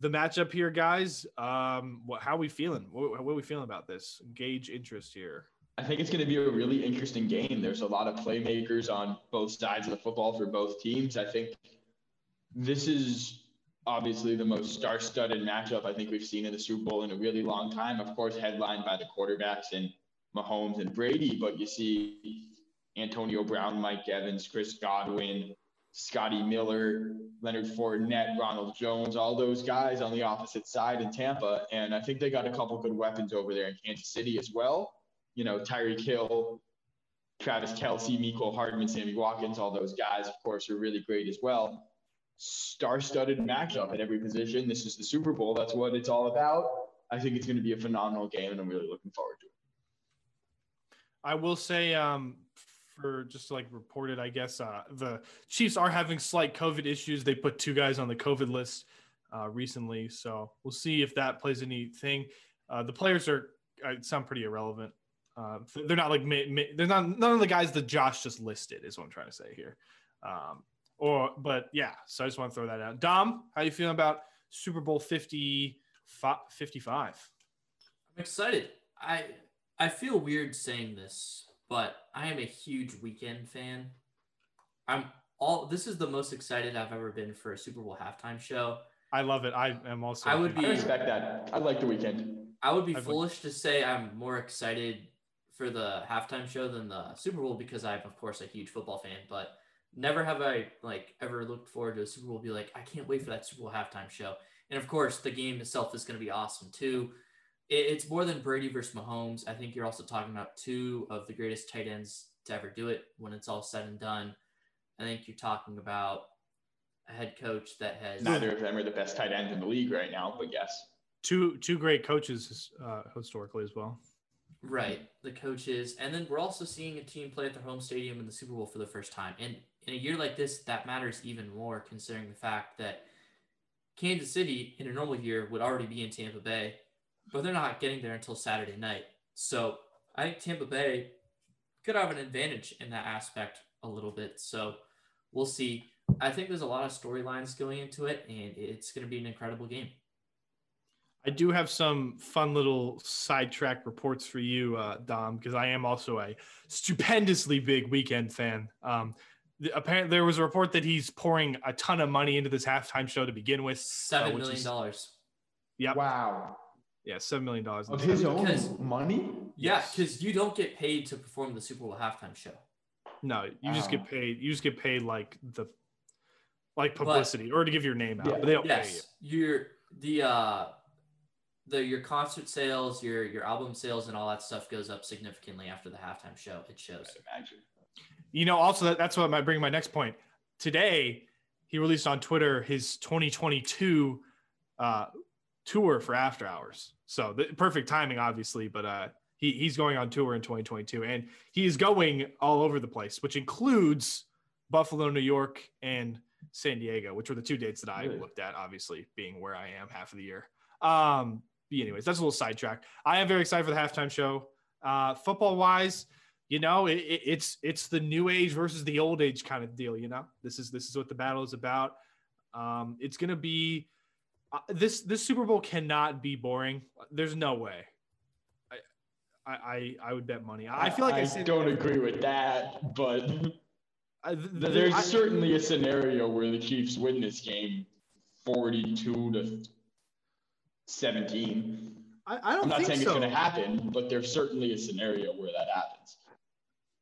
A: the matchup here, guys. Um, what, how are we feeling? What, what are we feeling about this? Gauge interest here.
B: I think it's going to be a really interesting game. There's a lot of playmakers on both sides of the football for both teams. I think this is obviously the most star-studded matchup I think we've seen in the Super Bowl in a really long time. Of course, headlined by the quarterbacks and Mahomes and Brady, but you see Antonio Brown, Mike Evans, Chris Godwin, Scotty Miller, Leonard Fournette, Ronald Jones, all those guys on the opposite side in Tampa. And I think they got a couple good weapons over there in Kansas City as well. You know, Tyreek Hill, Travis Kelce, Mecole Hardman, Sammy Watkins, all those guys, of course, are really great as well. Star-studded matchup at every position. This is the Super Bowl. That's what it's all about. I think it's going to be a phenomenal game, and I'm really looking forward to it.
A: I will say, um, for just like reported, I guess uh, the Chiefs are having slight COVID issues. They put two guys on the COVID list uh, recently, so we'll see if that plays anything. Uh, the players are uh, sound pretty irrelevant. Uh, they're not like they're not none of the guys that Josh just listed is what I'm trying to say here. Um, or but yeah, so I just want to throw that out. Dom, how you feeling about Super Bowl 50, 55?
C: I'm excited. I I feel weird saying this, but I am a huge Weeknd fan. I'm all this is the most excited I've ever been for a Super Bowl halftime show.
A: I love it. I am also.
C: I would
B: I
C: be-
B: respect that. I like the Weeknd.
C: I would be
A: I've-
C: foolish to say I'm more excited for the halftime show than the Super Bowl because I'm of course a huge football fan, but never have I like ever looked forward to a Super Bowl be like, I can't wait for that Super Bowl halftime show. And of course, the game itself is going to be awesome too. It- It's more than Brady versus Mahomes. I think you're also talking about two of the greatest tight ends to ever do it when it's all said and done. I think you're talking about a head coach that has
B: Neither of them are the best tight end in the league right now, but yes.
A: two two great coaches uh, historically as well.
C: Right, the coaches, and then we're also seeing a team play at their home stadium in the Super Bowl for the first time. And in a year like this, that matters even more, considering the fact that Kansas City, in a normal year, would already be in Tampa Bay, but they're not getting there until Saturday night. So I think Tampa Bay could have an advantage in that aspect a little bit. So we'll see. I think there's a lot of storylines going into it, and it's going to be an incredible game.
A: I do have some fun little sidetrack reports for you, uh, Dom, because I am also a stupendously big Weeknd fan. Um, the, apparently, there was a report that he's pouring a ton of money into this halftime show to begin with.
C: Seven
A: which
C: million
A: is-
C: dollars.
A: Yep.
B: Wow.
A: Yeah, seven million dollars.
B: Of his own
C: Because-
B: money?
C: Yeah,
A: Yes.
C: because you don't get paid to perform the Super Bowl halftime show.
A: No, you just get paid. You just get paid like the like publicity or to give your name out,
B: Yeah.
A: but they don't pay you.
C: Yes, your the uh the your concert sales, your your album sales, and all that stuff goes up significantly after the halftime show. It shows.
B: Imagine.
A: You know, also that, that's what might bring my next point. Today, he released on Twitter his 2022 uh, tour for After Hours. So the perfect timing, obviously, but uh, he, he's going on tour in 2022, and he is going all over the place, which includes Buffalo, New York, and San Diego, which were the two dates that I
B: Really?
A: looked at, obviously being where I am half of the year. Um, but anyways, that's a little sidetrack. I am very excited for the halftime show. Uh, football wise, you know, it, it, it's it's the new age versus the old age kind of deal. You know, this is this is what the battle is about. Um, it's gonna be uh, this this Super Bowl cannot be boring. There's no way. I I I, I would bet money. I feel like I,
B: I don't agree with that, but (laughs)
A: I, th- th-
B: there's
A: I-
B: certainly a scenario where the Chiefs win this game 42 to 17.
A: I, I don't
B: I'm not
A: think
B: saying
A: so.
B: it's going to happen, but there's certainly a scenario where that happens.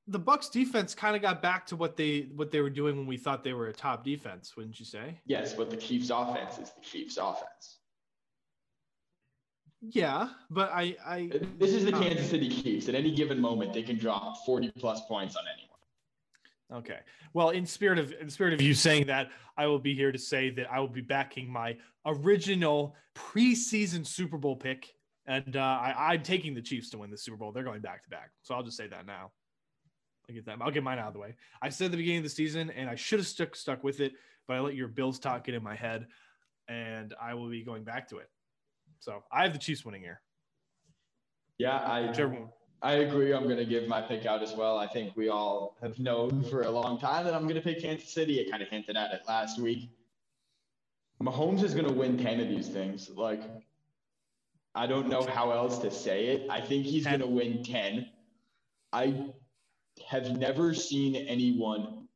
A: The Bucs defense kind of got back to what they what they were doing when we thought they were a top defense, wouldn't you say?
B: Yes, but the Chiefs offense is the Chiefs offense.
A: Yeah, but I I
B: This is the Kansas City Chiefs. At any given moment, they can drop 40 plus points on anyone.
A: Okay. Well, in spirit of in spirit of you saying that, I will be here to say that I will be backing my original preseason Super Bowl pick, and uh, I, I'm taking the Chiefs to win the Super Bowl. They're going back to back, so I'll just say that now. I get that. I'll get mine out of the way. I said at the beginning of the season, and I should have stuck stuck with it, but I let your Bills talk get in my head, and I will be going back to it. So I have the Chiefs winning here.
B: Yeah, I
A: Whichever.
B: I agree. I'm going to give my pick out as well. I think we all have known for a long time that I'm going to pick Kansas City. I kind of hinted at it last week. Mahomes is going to win 10 of these things. Like, I don't know how else to say it. I think he's going to win 10. I have never seen anyone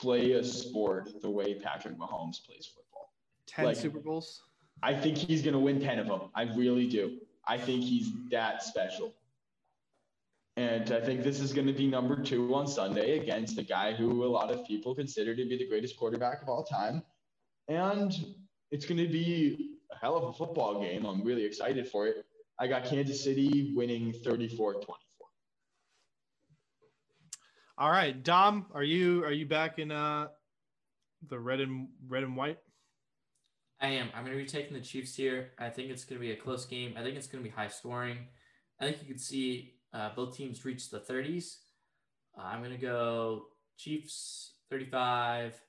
B: play a sport the way Patrick Mahomes plays football.
A: Ten
B: Like-
A: Super Bowls.
B: I think he's going to win 10 of them. I really do. I think he's that special. And I think this is going to be number two on Sunday against the guy who a lot of people consider to be the greatest quarterback of all time. And it's going to be a hell of a football game. I'm really excited for it. I got Kansas City winning 34 24.
A: All right, Dom, are you are you back in uh the red and red and white?
C: I am. I'm going to be taking the Chiefs here. I think it's going to be a close game. I think it's going to be high scoring. I think you can see uh, both teams reach the 30s. Uh, I'm going to go Chiefs 35,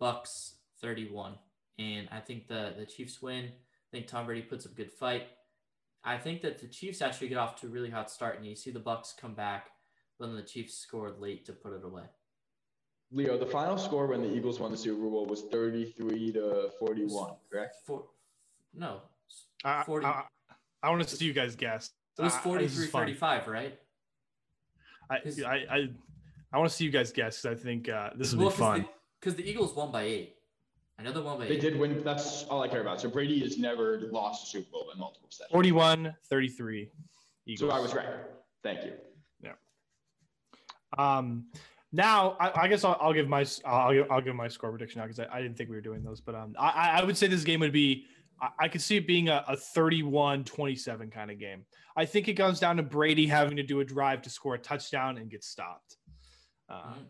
C: Bucs 31, and I think the the Chiefs win. I think Tom Brady puts up a good fight. I think that the Chiefs actually get off to a really hot start, and you see the Bucs come back, then the Chiefs scored late to put it away.
B: Leo, the final score when the Eagles won the Super Bowl was 33 to 41, correct?
C: For no,
A: I,
C: 40.
A: I, I want to see you guys guess.
C: it was
A: Uh,
C: 43
A: is
C: 35, right?
A: I, I, I, I want to see you guys guess 'cause I think uh, this will
C: Well,
A: be fun.
C: Because the, Eagles won by eight. I know they won by
B: They
C: eight.
B: did win. That's all I care about. So Brady has never lost a Super Bowl in multiple sets.
A: 41 33 Eagles.
B: So I was right. Thank you.
A: Um, now I, I guess I'll, I'll give my I'll, give- I'll give my score prediction now because I, I didn't think we were doing those, but um, I, I- I would say this game would be I, I could see it being a, a 31-27 kind of game. I think it comes down to Brady having to do a drive to score a touchdown and get stopped. Uh,
C: Mhm.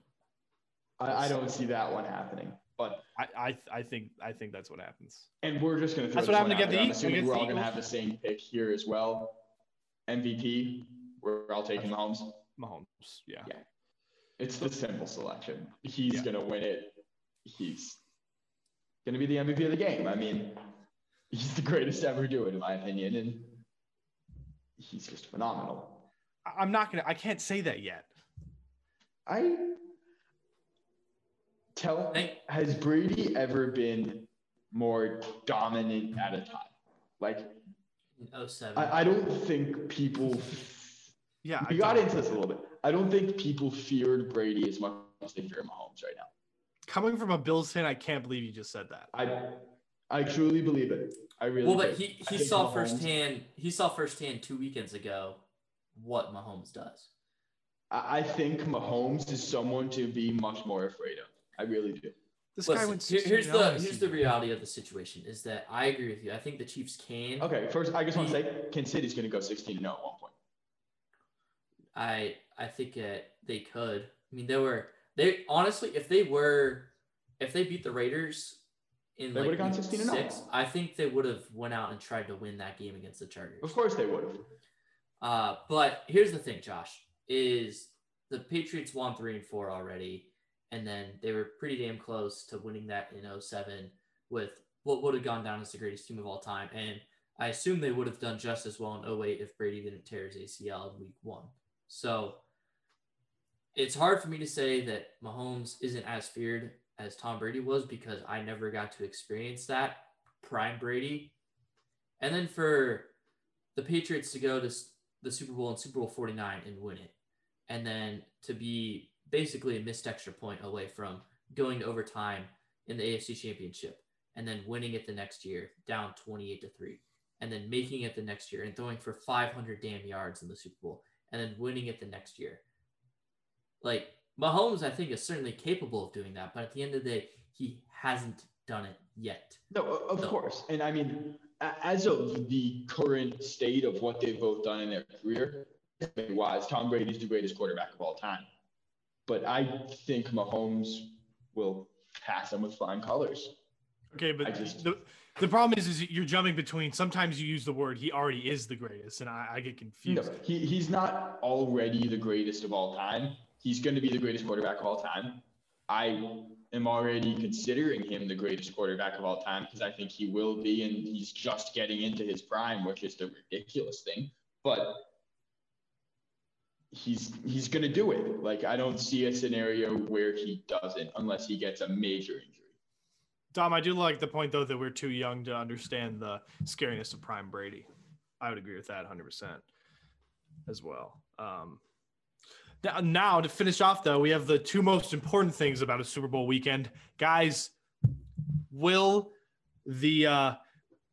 B: I, I don't see that one happening. But
A: I, I I think I think that's what happens.
B: and we're just gonna throw
A: That's what
B: one
A: happened
B: out
A: against
B: there. I'm
A: the-
B: assuming
A: against
B: we're all gonna have the same pick here as well. MVP. We're all taking Mahomes.
A: Mahomes, yeah.
B: Yeah. It's the simple selection. He's
A: Yeah.
B: gonna win it. He's gonna be the MVP of the game. I mean, he's the greatest to ever do it, in my opinion, and he's just phenomenal.
A: I- I'm not gonna. I can't say that yet.
B: I tell has Brady ever been more dominant at a time? Like
C: In 07.
B: I, I don't think people
A: Yeah,
B: we
A: I
B: got into this a little bit. I don't think people feared Brady as much as they fear Mahomes right now.
A: coming from a Bills fan, I can't believe you just said that.
B: I I truly believe it. I really
C: well, but
B: do.
C: he, he saw
B: Mahomes-
C: firsthand he saw firsthand two weekends ago what Mahomes does.
B: I, I think Mahomes is someone to be much more afraid of. I really do.
A: This guy went.
C: here- here's
A: oh
C: the here's the reality of the situation is that I agree with you. I think the Chiefs can.
B: Okay, first I just want to say Kansas City's going to go 16 0 at one point.
C: I I think uh, they could. I mean, they were they honestly if they were if they beat the Raiders in
B: They
C: like
B: gone 16 and
C: six, I think they would have went out and tried to win that game against the Chargers.
B: Of course they would have.
C: Uh, but here's the thing, Josh, is the Patriots won three and four already, and then they were pretty damn close to winning that in 07 with what would have gone down as the greatest team of all time. And I assume they would have done just as well in 08 if Brady didn't tear his ACL in week one. So it's hard for me to say that Mahomes isn't as feared as Tom Brady was because I never got to experience that prime Brady. And then for the Patriots to go to the Super Bowl and Super Bowl 49 and win it. And then to be basically a missed extra point away from going to overtime in the AFC Championship and then winning it the next year down 28 to 3 and then making it the next year and throwing for 500 damn yards in the Super Bowl and then winning it the next year. Like Mahomes, I think is certainly capable of doing that, but at the end of the day, he hasn't done it yet.
B: No, of
C: No.
B: course. And I mean, as of the current state of what they've both done in their career, wise, Tom Brady's the greatest quarterback of all time. But I think Mahomes will pass him with flying colors.
A: Okay, but
B: I just-
A: the the problem is, is you're jumping between. Sometimes you use the word he already is the greatest, and I, I get
B: No,
A: confused.
B: he, he's not already the greatest of all time. He's going to be the greatest quarterback of all time. I am already considering him the greatest quarterback of all time because I think he will be, and he's just getting into his prime, which is the ridiculous thing. But he's he's going to do it. Like I don't see a scenario where he doesn't unless he gets a major injury.
A: Dom, I do like the point though that we're too young to understand the scariness of prime Brady. I would agree with that 100 percent as well. Um, now- now to finish off though, we have the two most important things about a Super Bowl weekend, guys. Will the uh,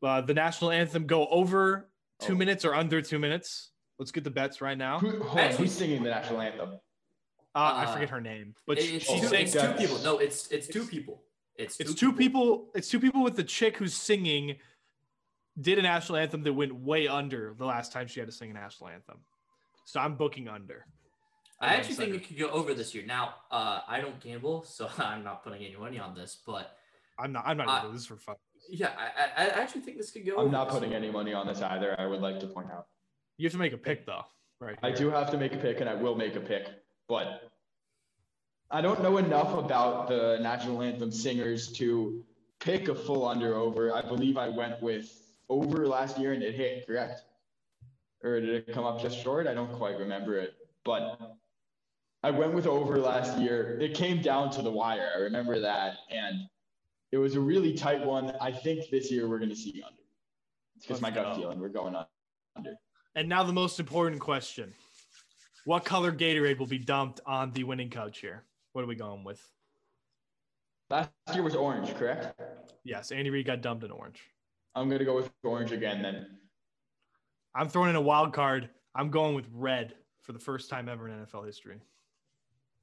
A: uh, the national anthem go over two
B: Oh.
A: minutes or under two minutes? Let's get the bets right now.
B: Who, hold on, who's singing the national anthem?
A: Uh, I
C: Uh,
A: forget her name, but
C: It-
A: she,
C: it's,
A: she
C: two,
B: saying
C: it's
A: sings.
C: two people. No, it's it's two people. It's
A: It's two people. It's two people with the chick who's singing. Did a national anthem that went way under the last time she had to sing a national anthem. So I'm booking under.
C: I
A: Hold on a
C: actually think
A: second.
C: it could go over this year. Now, uh, I don't gamble, so (laughs) I'm not putting any money on this. But
A: I'm not. I'm not.
C: Uh,
A: gonna do this for fun.
C: yeah, I, I, I actually think this could go.
B: I'm
C: over
B: not putting
C: year.
B: any money on this either. I would like to point out.
A: You have to make a pick though, right?
B: I do have to make a pick, and I will make a pick, but I don't know enough about the national anthem singers to pick a full under over. I believe I went with over last year, and it hit correct, or did it come up just short? I don't quite remember it, but I went with over last year. It came down to the wire. I remember that, and it was a really tight one. I think this year we're going to see under. It's just my gut feeling. We're going under.
A: And now the most important question: What color Gatorade will be dumped on the winning couch here? What are we going with?
B: Last year was orange, correct?
A: Yes, Andy Reid got dumped in orange.
B: I'm gonna go with orange again then.
A: I'm throwing in a wild card. I'm going with red for the first time ever in NFL history.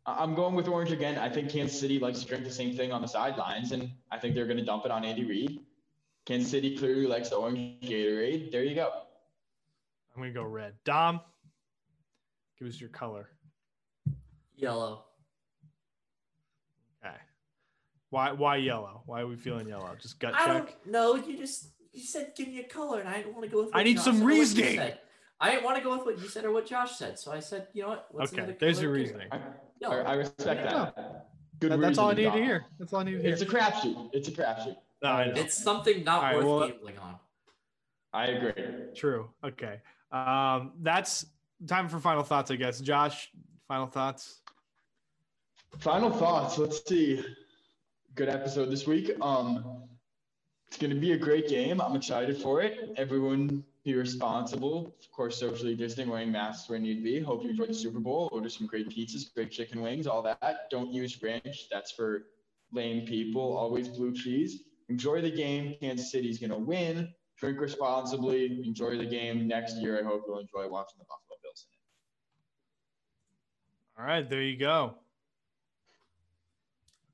B: I- I'm going with orange again. I think Kansas City likes to drink the same thing on the sidelines, and I think they're gonna dump it on Andy Reid. Kansas City clearly likes the orange Gatorade. There you go.
A: I'm gonna go red. Dom, give us your color.
C: Yellow.
A: Okay. Why why yellow? Why are we feeling yellow? Just gut
C: I
A: check.
C: don't know. You just you said give me a color, and I didn't want to go with.
A: I need
C: Josh
A: some
C: said or what
A: reasoning.
C: said. I didn't want to go with what you said or what Josh said, so I said, you know what? What's
A: Okay,
C: another
A: there's your reasoning.
B: I, I, respect
A: Yeah.
B: that. Good
A: That- that's all I
B: need
A: needed to
B: Dom.
A: hear. That's all I needed to hear.
B: It's a crapshoot. It's a crapshoot.
A: No, I know.
C: It's something not
A: All right,
C: worth
A: well-
C: gambling on.
B: I agree.
A: True. Okay. Um, that's time for final thoughts, I guess. Josh, final thoughts.
B: Final thoughts. Let's see. Good episode this week. Um, it's gonna be a great game. I'm excited for it. Everyone be responsible. Of course, socially distancing, wearing masks where need be. Hope you enjoy the Super Bowl. Order some great pizzas, great chicken wings, all that. Don't use ranch. That's for lame people. Always blue cheese. Enjoy the game. Kansas City's gonna win. Drink responsibly. Enjoy the game. Next year, I hope you'll enjoy watching the Buffalo Bills.
A: All right, there you go.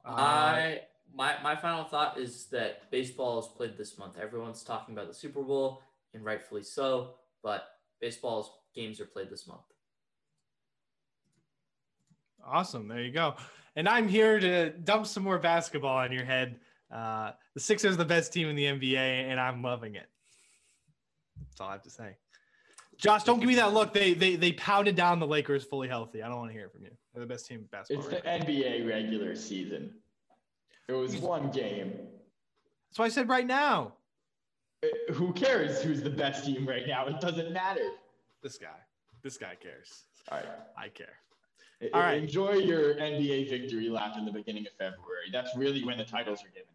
A: Uh,
C: I my my final thought is that baseball is played this month. Everyone's talking about the Super Bowl, and rightfully so. But baseball's games are played this month.
A: Awesome. There you go. And I'm here to dump some more basketball on your head. Uh, the Sixers are the best team in the NBA, and I'm loving it. That's all I have to say. Josh, don't give me that look. They they they pounded down the Lakers fully healthy. I don't want to hear it from you. They're the best team in basketball.
B: It's the
A: right now.
B: NBA regular season. It was one game.
A: That's why I said right now.
B: Uh, Who cares who's the best team right now? It doesn't matter.
A: This guy. This guy cares.
B: All right.
A: I care.
B: E-
A: All right.
B: Enjoy your NBA victory lap in the beginning of February. That's really when the titles are given.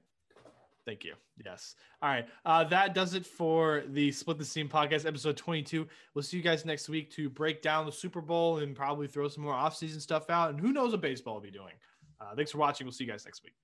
A: Thank you. Yes. All right. Uh, that does it for the Split the Scene podcast, episode 22. We'll see you guys next week to break down the Super Bowl and probably throw some more offseason stuff out. And who knows what baseball will be doing. Uh, thanks for watching. We'll see you guys next week.